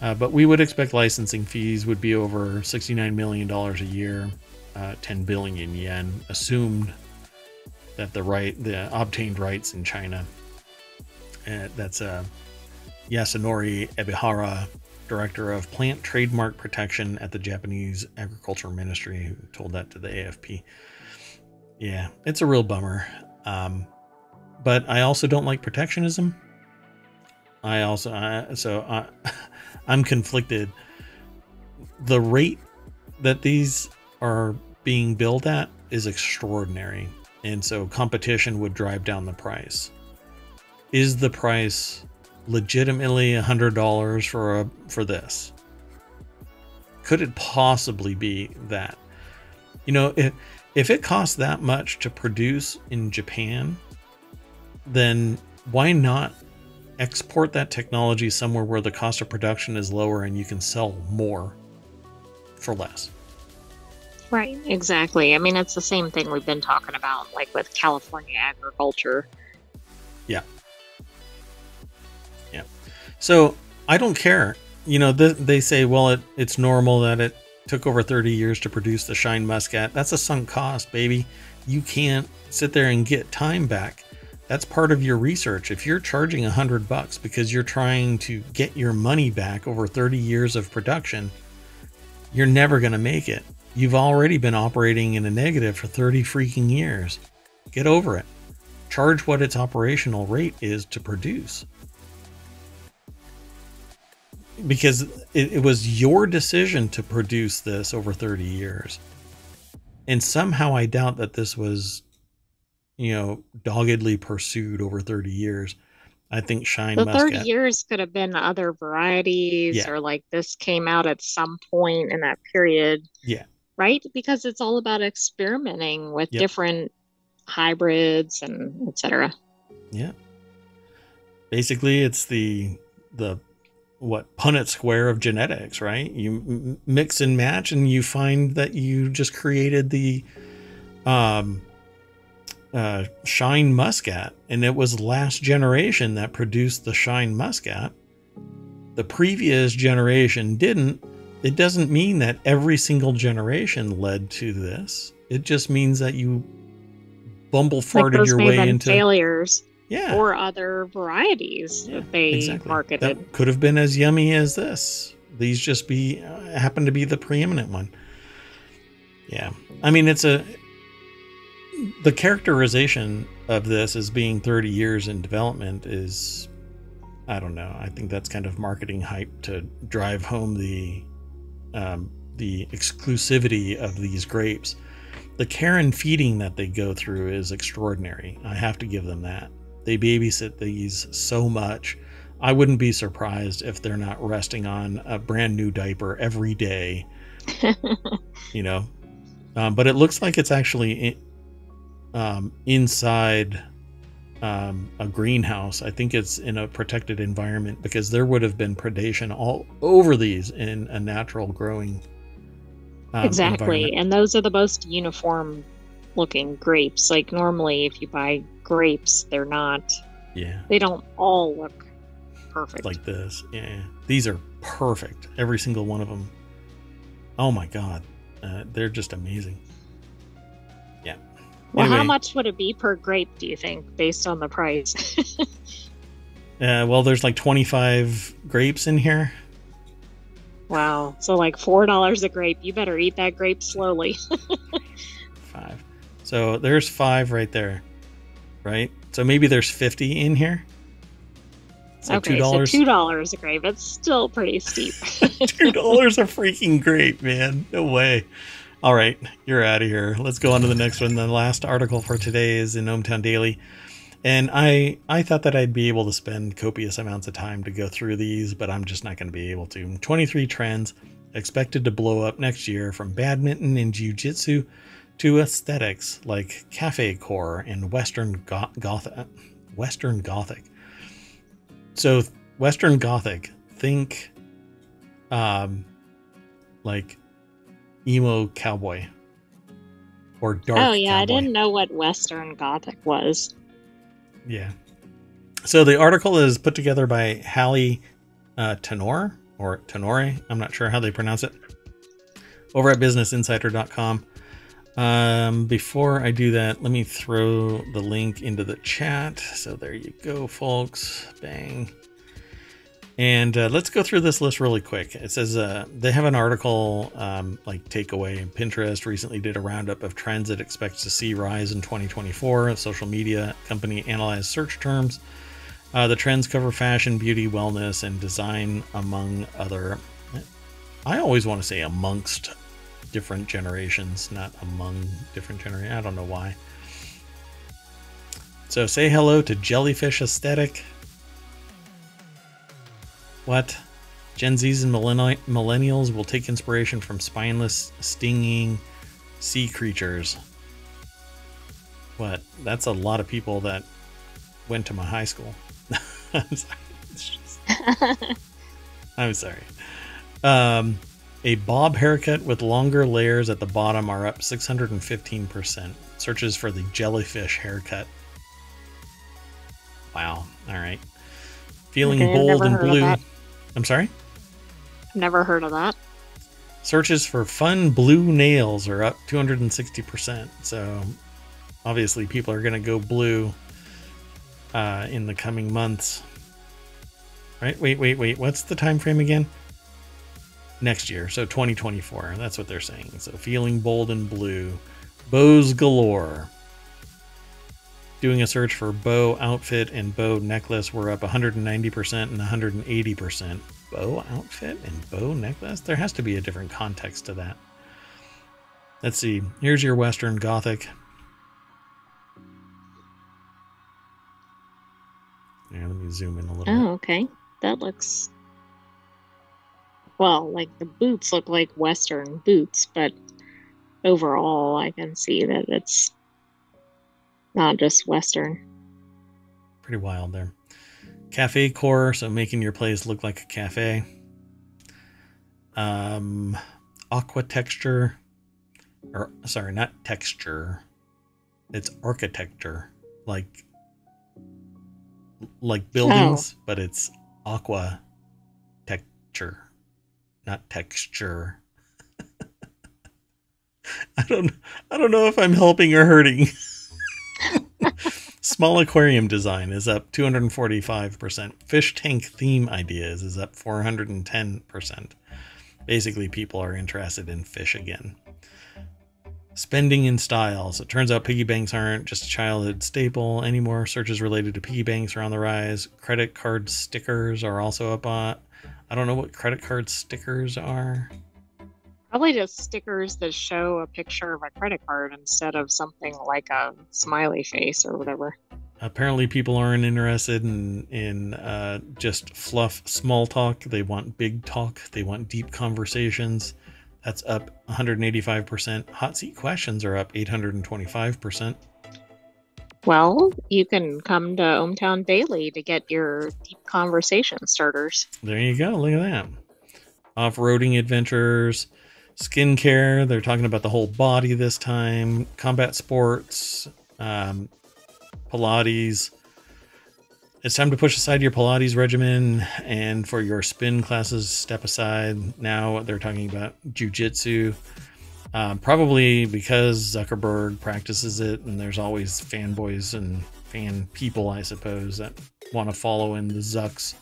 Uh, but we would expect licensing fees would be over $69 million a year, uh, 10 billion yen, assumed that the right, the obtained rights in China. Uh, that's uh, Yasunori Ebihara, director of plant trademark protection at the Japanese Agriculture Ministry, who told that to the AFP. Yeah, it's a real bummer. Um, but I also don't like protectionism. I also, uh, so I, I'm conflicted. The rate that these are being built at is extraordinary. And so competition would drive down the price. Is the price legitimately $100 for a for this? Could it possibly be that? You know, if if it costs that much to produce in Japan, then why not export that technology somewhere where the cost of production is lower and you can sell more for less. Right, exactly. I mean, it's the same thing we've been talking about, like with California agriculture. Yeah. Yeah. So I don't care. You know, th- they say, well, it, it's normal that it took over 30 years to produce the Shine Muscat. That's a sunk cost, baby. You can't sit there and get time back that's part of your research. If you're charging a hundred bucks because you're trying to get your money back over 30 years of production, you're never going to make it. You've already been operating in a negative for 30 freaking years. Get over it. Charge what its operational rate is to produce. Because it, it was your decision to produce this over 30 years. And somehow I doubt that this was you know, doggedly pursued over 30 years. I think Shine the 30 years could have been other varieties yeah. or like this came out at some point in that period. Yeah. Right? Because it's all about experimenting with yep. different hybrids and etc. Yeah. Basically it's the the what Punnett square of genetics, right? You m- mix and match, and you find that you just created the um, uh, Shine Muscat, and it was last generation that produced the Shine Muscat. The previous generation didn't. It doesn't mean that every single generation led to this. It just means that you bumble farted like your way into failures. Yeah. Or other varieties yeah, that they exactly. marketed. That could have been as yummy as this. These just be uh, happen to be the preeminent one. Yeah. I mean, it's a the characterization of this as being 30 years in development is I don't know. I think that's kind of marketing hype to drive home the um, the exclusivity of these grapes. The care and feeding that they go through is extraordinary. I have to give them that. They babysit these so much. I wouldn't be surprised if they're not resting on a brand new diaper every day. you know, um, but it looks like it's actually um, inside um, a greenhouse. I think it's in a protected environment because there would have been predation all over these in a natural growing. Um, exactly, and those are the most uniform looking grapes. Like normally, if you buy grapes, they're not. Yeah. They don't all look perfect like this. Yeah, these are perfect. Every single one of them. Oh my god, uh, they're just amazing. Well, anyway, how much would it be per grape, do you think, based on the price? uh, well, there's like 25 grapes in here. Wow. So, like $4 a grape. You better eat that grape slowly. five. So, there's five right there. Right? So, maybe there's 50 in here. So okay, $2. so $2 a grape. It's still pretty steep. $2 a freaking grape, man. No way. All right, you're out of here. Let's go on to the next one. The last article for today is in ohmTown Daily. And I I thought that I'd be able to spend copious amounts of time to go through these, but I'm just not going to be able to. 23 trends expected to blow up next year from badminton and jiu-jitsu to aesthetics like cafe core and western go- gothic western gothic. So western gothic, think um like emo cowboy or dark. Oh yeah, cowboy. I didn't know what Western Gothic was. Yeah. So the article is put together by Hallie uh, Tenor or Tenore. I'm not sure how they pronounce it. Over at BusinessInsider.com. Um, before I do that, let me throw the link into the chat. So there you go, folks. Bang. And uh, let's go through this list really quick. It says uh, they have an article um, like takeaway. Pinterest recently did a roundup of trends it expects to see rise in 2024. A social media company analyzed search terms. Uh, the trends cover fashion, beauty, wellness, and design, among other. I always want to say amongst different generations, not among different generations. I don't know why. So say hello to Jellyfish Aesthetic. What? Gen Zs and millennials will take inspiration from spineless, stinging sea creatures. What? That's a lot of people that went to my high school. I'm sorry. Just... I'm sorry. Um, a bob haircut with longer layers at the bottom are up 615%. Searches for the jellyfish haircut. Wow. All right. Feeling okay, bold and blue. I'm sorry? Never heard of that. Searches for fun blue nails are up 260%. So obviously people are going to go blue uh, in the coming months. Right? Wait, wait, wait. What's the time frame again? Next year, so 2024. That's what they're saying. So feeling bold and blue. Bows galore doing a search for bow outfit and bow necklace were up 190% and 180%. Bow outfit and bow necklace? There has to be a different context to that. Let's see. Here's your Western Gothic. Yeah, let me zoom in a little. Oh, bit. okay. That looks. Well, like the boots look like Western boots, but overall, I can see that it's not just Western. Pretty wild there. cafe core, so making your place look like a cafe. Um, aqua texture, or sorry, not texture. It's architecture, like like buildings, oh. but it's aqua texture, not texture. I don't I don't know if I'm helping or hurting. Small aquarium design is up 245%. Fish tank theme ideas is up 410%. Basically, people are interested in fish again. Spending in styles. It turns out piggy banks aren't just a childhood staple anymore. Searches related to piggy banks are on the rise. Credit card stickers are also up on. I don't know what credit card stickers are. Probably just stickers that show a picture of a credit card instead of something like a smiley face or whatever. Apparently, people aren't interested in in uh, just fluff, small talk. They want big talk. They want deep conversations. That's up 185%. Hot seat questions are up 825%. Well, you can come to ohmTown Daily to get your deep conversation starters. There you go. Look at that. Off roading adventures, skincare. They're talking about the whole body this time. Combat sports, um, Pilates. It's time to push aside your Pilates regimen and for your spin classes, step aside. Now they're talking about jujitsu. Um, probably because Zuckerberg practices it, and there's always fanboys and fan people, I suppose, that want to follow in the Zucks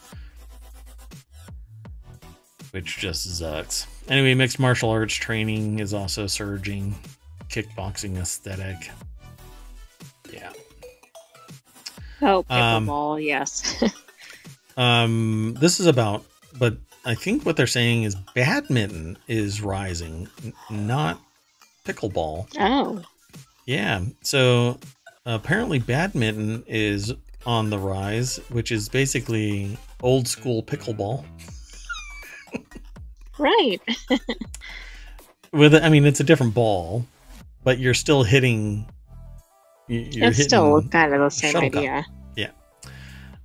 which just sucks. Anyway, mixed martial arts training is also surging. Kickboxing aesthetic. Yeah. Oh, pickleball, um, yes. um, this is about, but I think what they're saying is badminton is rising, not pickleball. Oh. Yeah. So apparently, badminton is on the rise, which is basically old school pickleball. Right. With I mean, it's a different ball, but you're still hitting. You're it's still kind of the same idea. Yeah.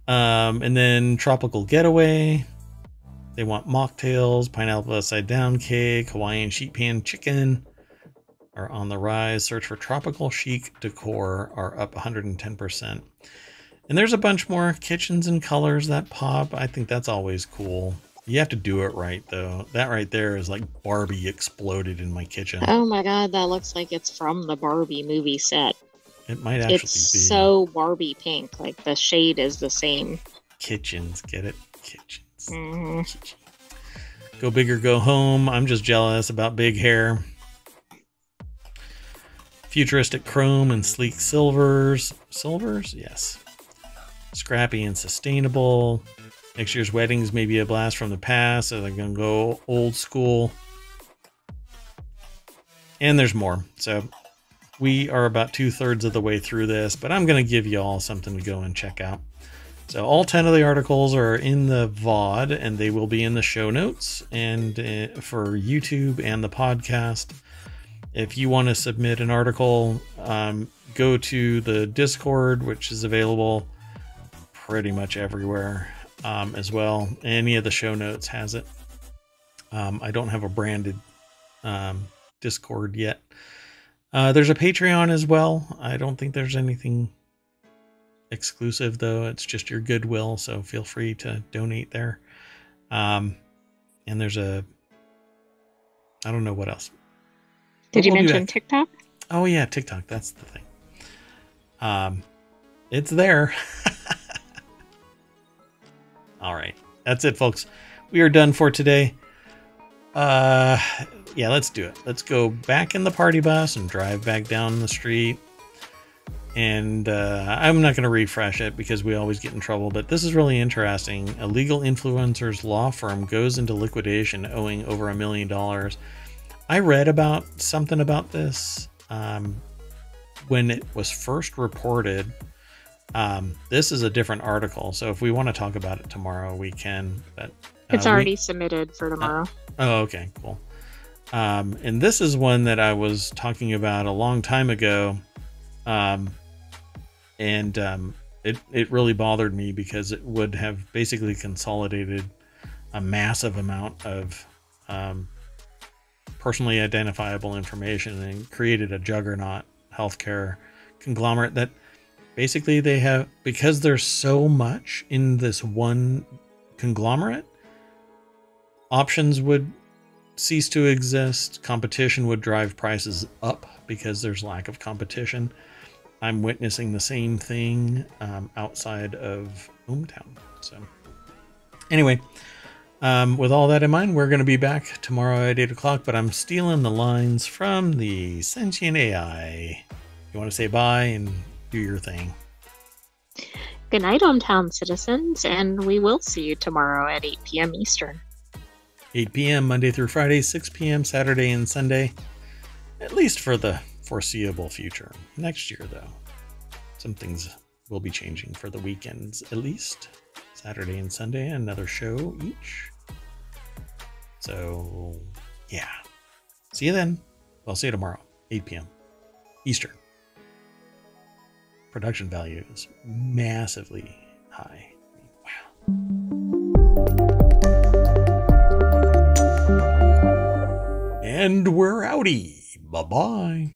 Um, and then tropical getaway. They want mocktails, pineapple upside down cake, Hawaiian sheet pan chicken are on the rise. Search for tropical chic decor are up 110%. And there's a bunch more kitchens and colors that pop. I think that's always cool. You have to do it right, though. That right there is like Barbie exploded in my kitchen. Oh my god, that looks like it's from the Barbie movie set. It might actually it's be. so Barbie pink. Like the shade is the same. Kitchens, get it? Kitchens. Mm-hmm. Kitchen. Go big or go home. I'm just jealous about big hair. Futuristic chrome and sleek silvers. Silvers? Yes. Scrappy and sustainable. Next year's weddings may be a blast from the past, so they're going to go old school. And there's more. So we are about two thirds of the way through this, but I'm going to give you all something to go and check out. So all 10 of the articles are in the VOD and they will be in the show notes and uh, for YouTube and the podcast. If you want to submit an article, um, go to the Discord, which is available pretty much everywhere um, as well. Any of the show notes has it. Um, I don't have a branded um, Discord yet. Uh, there's a Patreon as well. I don't think there's anything exclusive though. It's just your goodwill, so feel free to donate there. Um, and there's a, I don't know what else. Did you we'll mention TikTok? Oh yeah, TikTok. That's the thing. Um, it's there. All right. That's it, folks. We are done for today. Uh, yeah, let's do it. Let's go back in the party bus and drive back down the street. And uh, I'm not going to refresh it because we always get in trouble, but this is really interesting. A legal influencer's law firm goes into liquidation owing over a million dollars. I read about something about this um, when it was first reported um, this is a different article, so if we want to talk about it tomorrow, we can. But uh, it's already we, submitted for tomorrow. Uh, oh, okay, cool. Um, and this is one that I was talking about a long time ago, um, and um, it, it really bothered me because it would have basically consolidated a massive amount of um, personally identifiable information and created a juggernaut healthcare conglomerate that basically they have because there's so much in this one conglomerate options would cease to exist competition would drive prices up because there's lack of competition. I'm witnessing the same thing um, outside of boomtown so. Anyway um, with all that in mind we're going to be back tomorrow at 8 o'clock but i'm stealing the lines from the sentient ai you want to say bye and do your thing. Good night, ohmTown citizens, and we will see you tomorrow at 8 p.m. Eastern. 8 p.m. Monday through Friday, 6 p.m. Saturday and Sunday, at least for the foreseeable future. Next year, though, some things will be changing for the weekends at least. Saturday and Sunday, another show each. So, yeah. See you then. I'll see you tomorrow, 8 p.m. Eastern production value is massively high. Wow. And we're outie. Bye bye.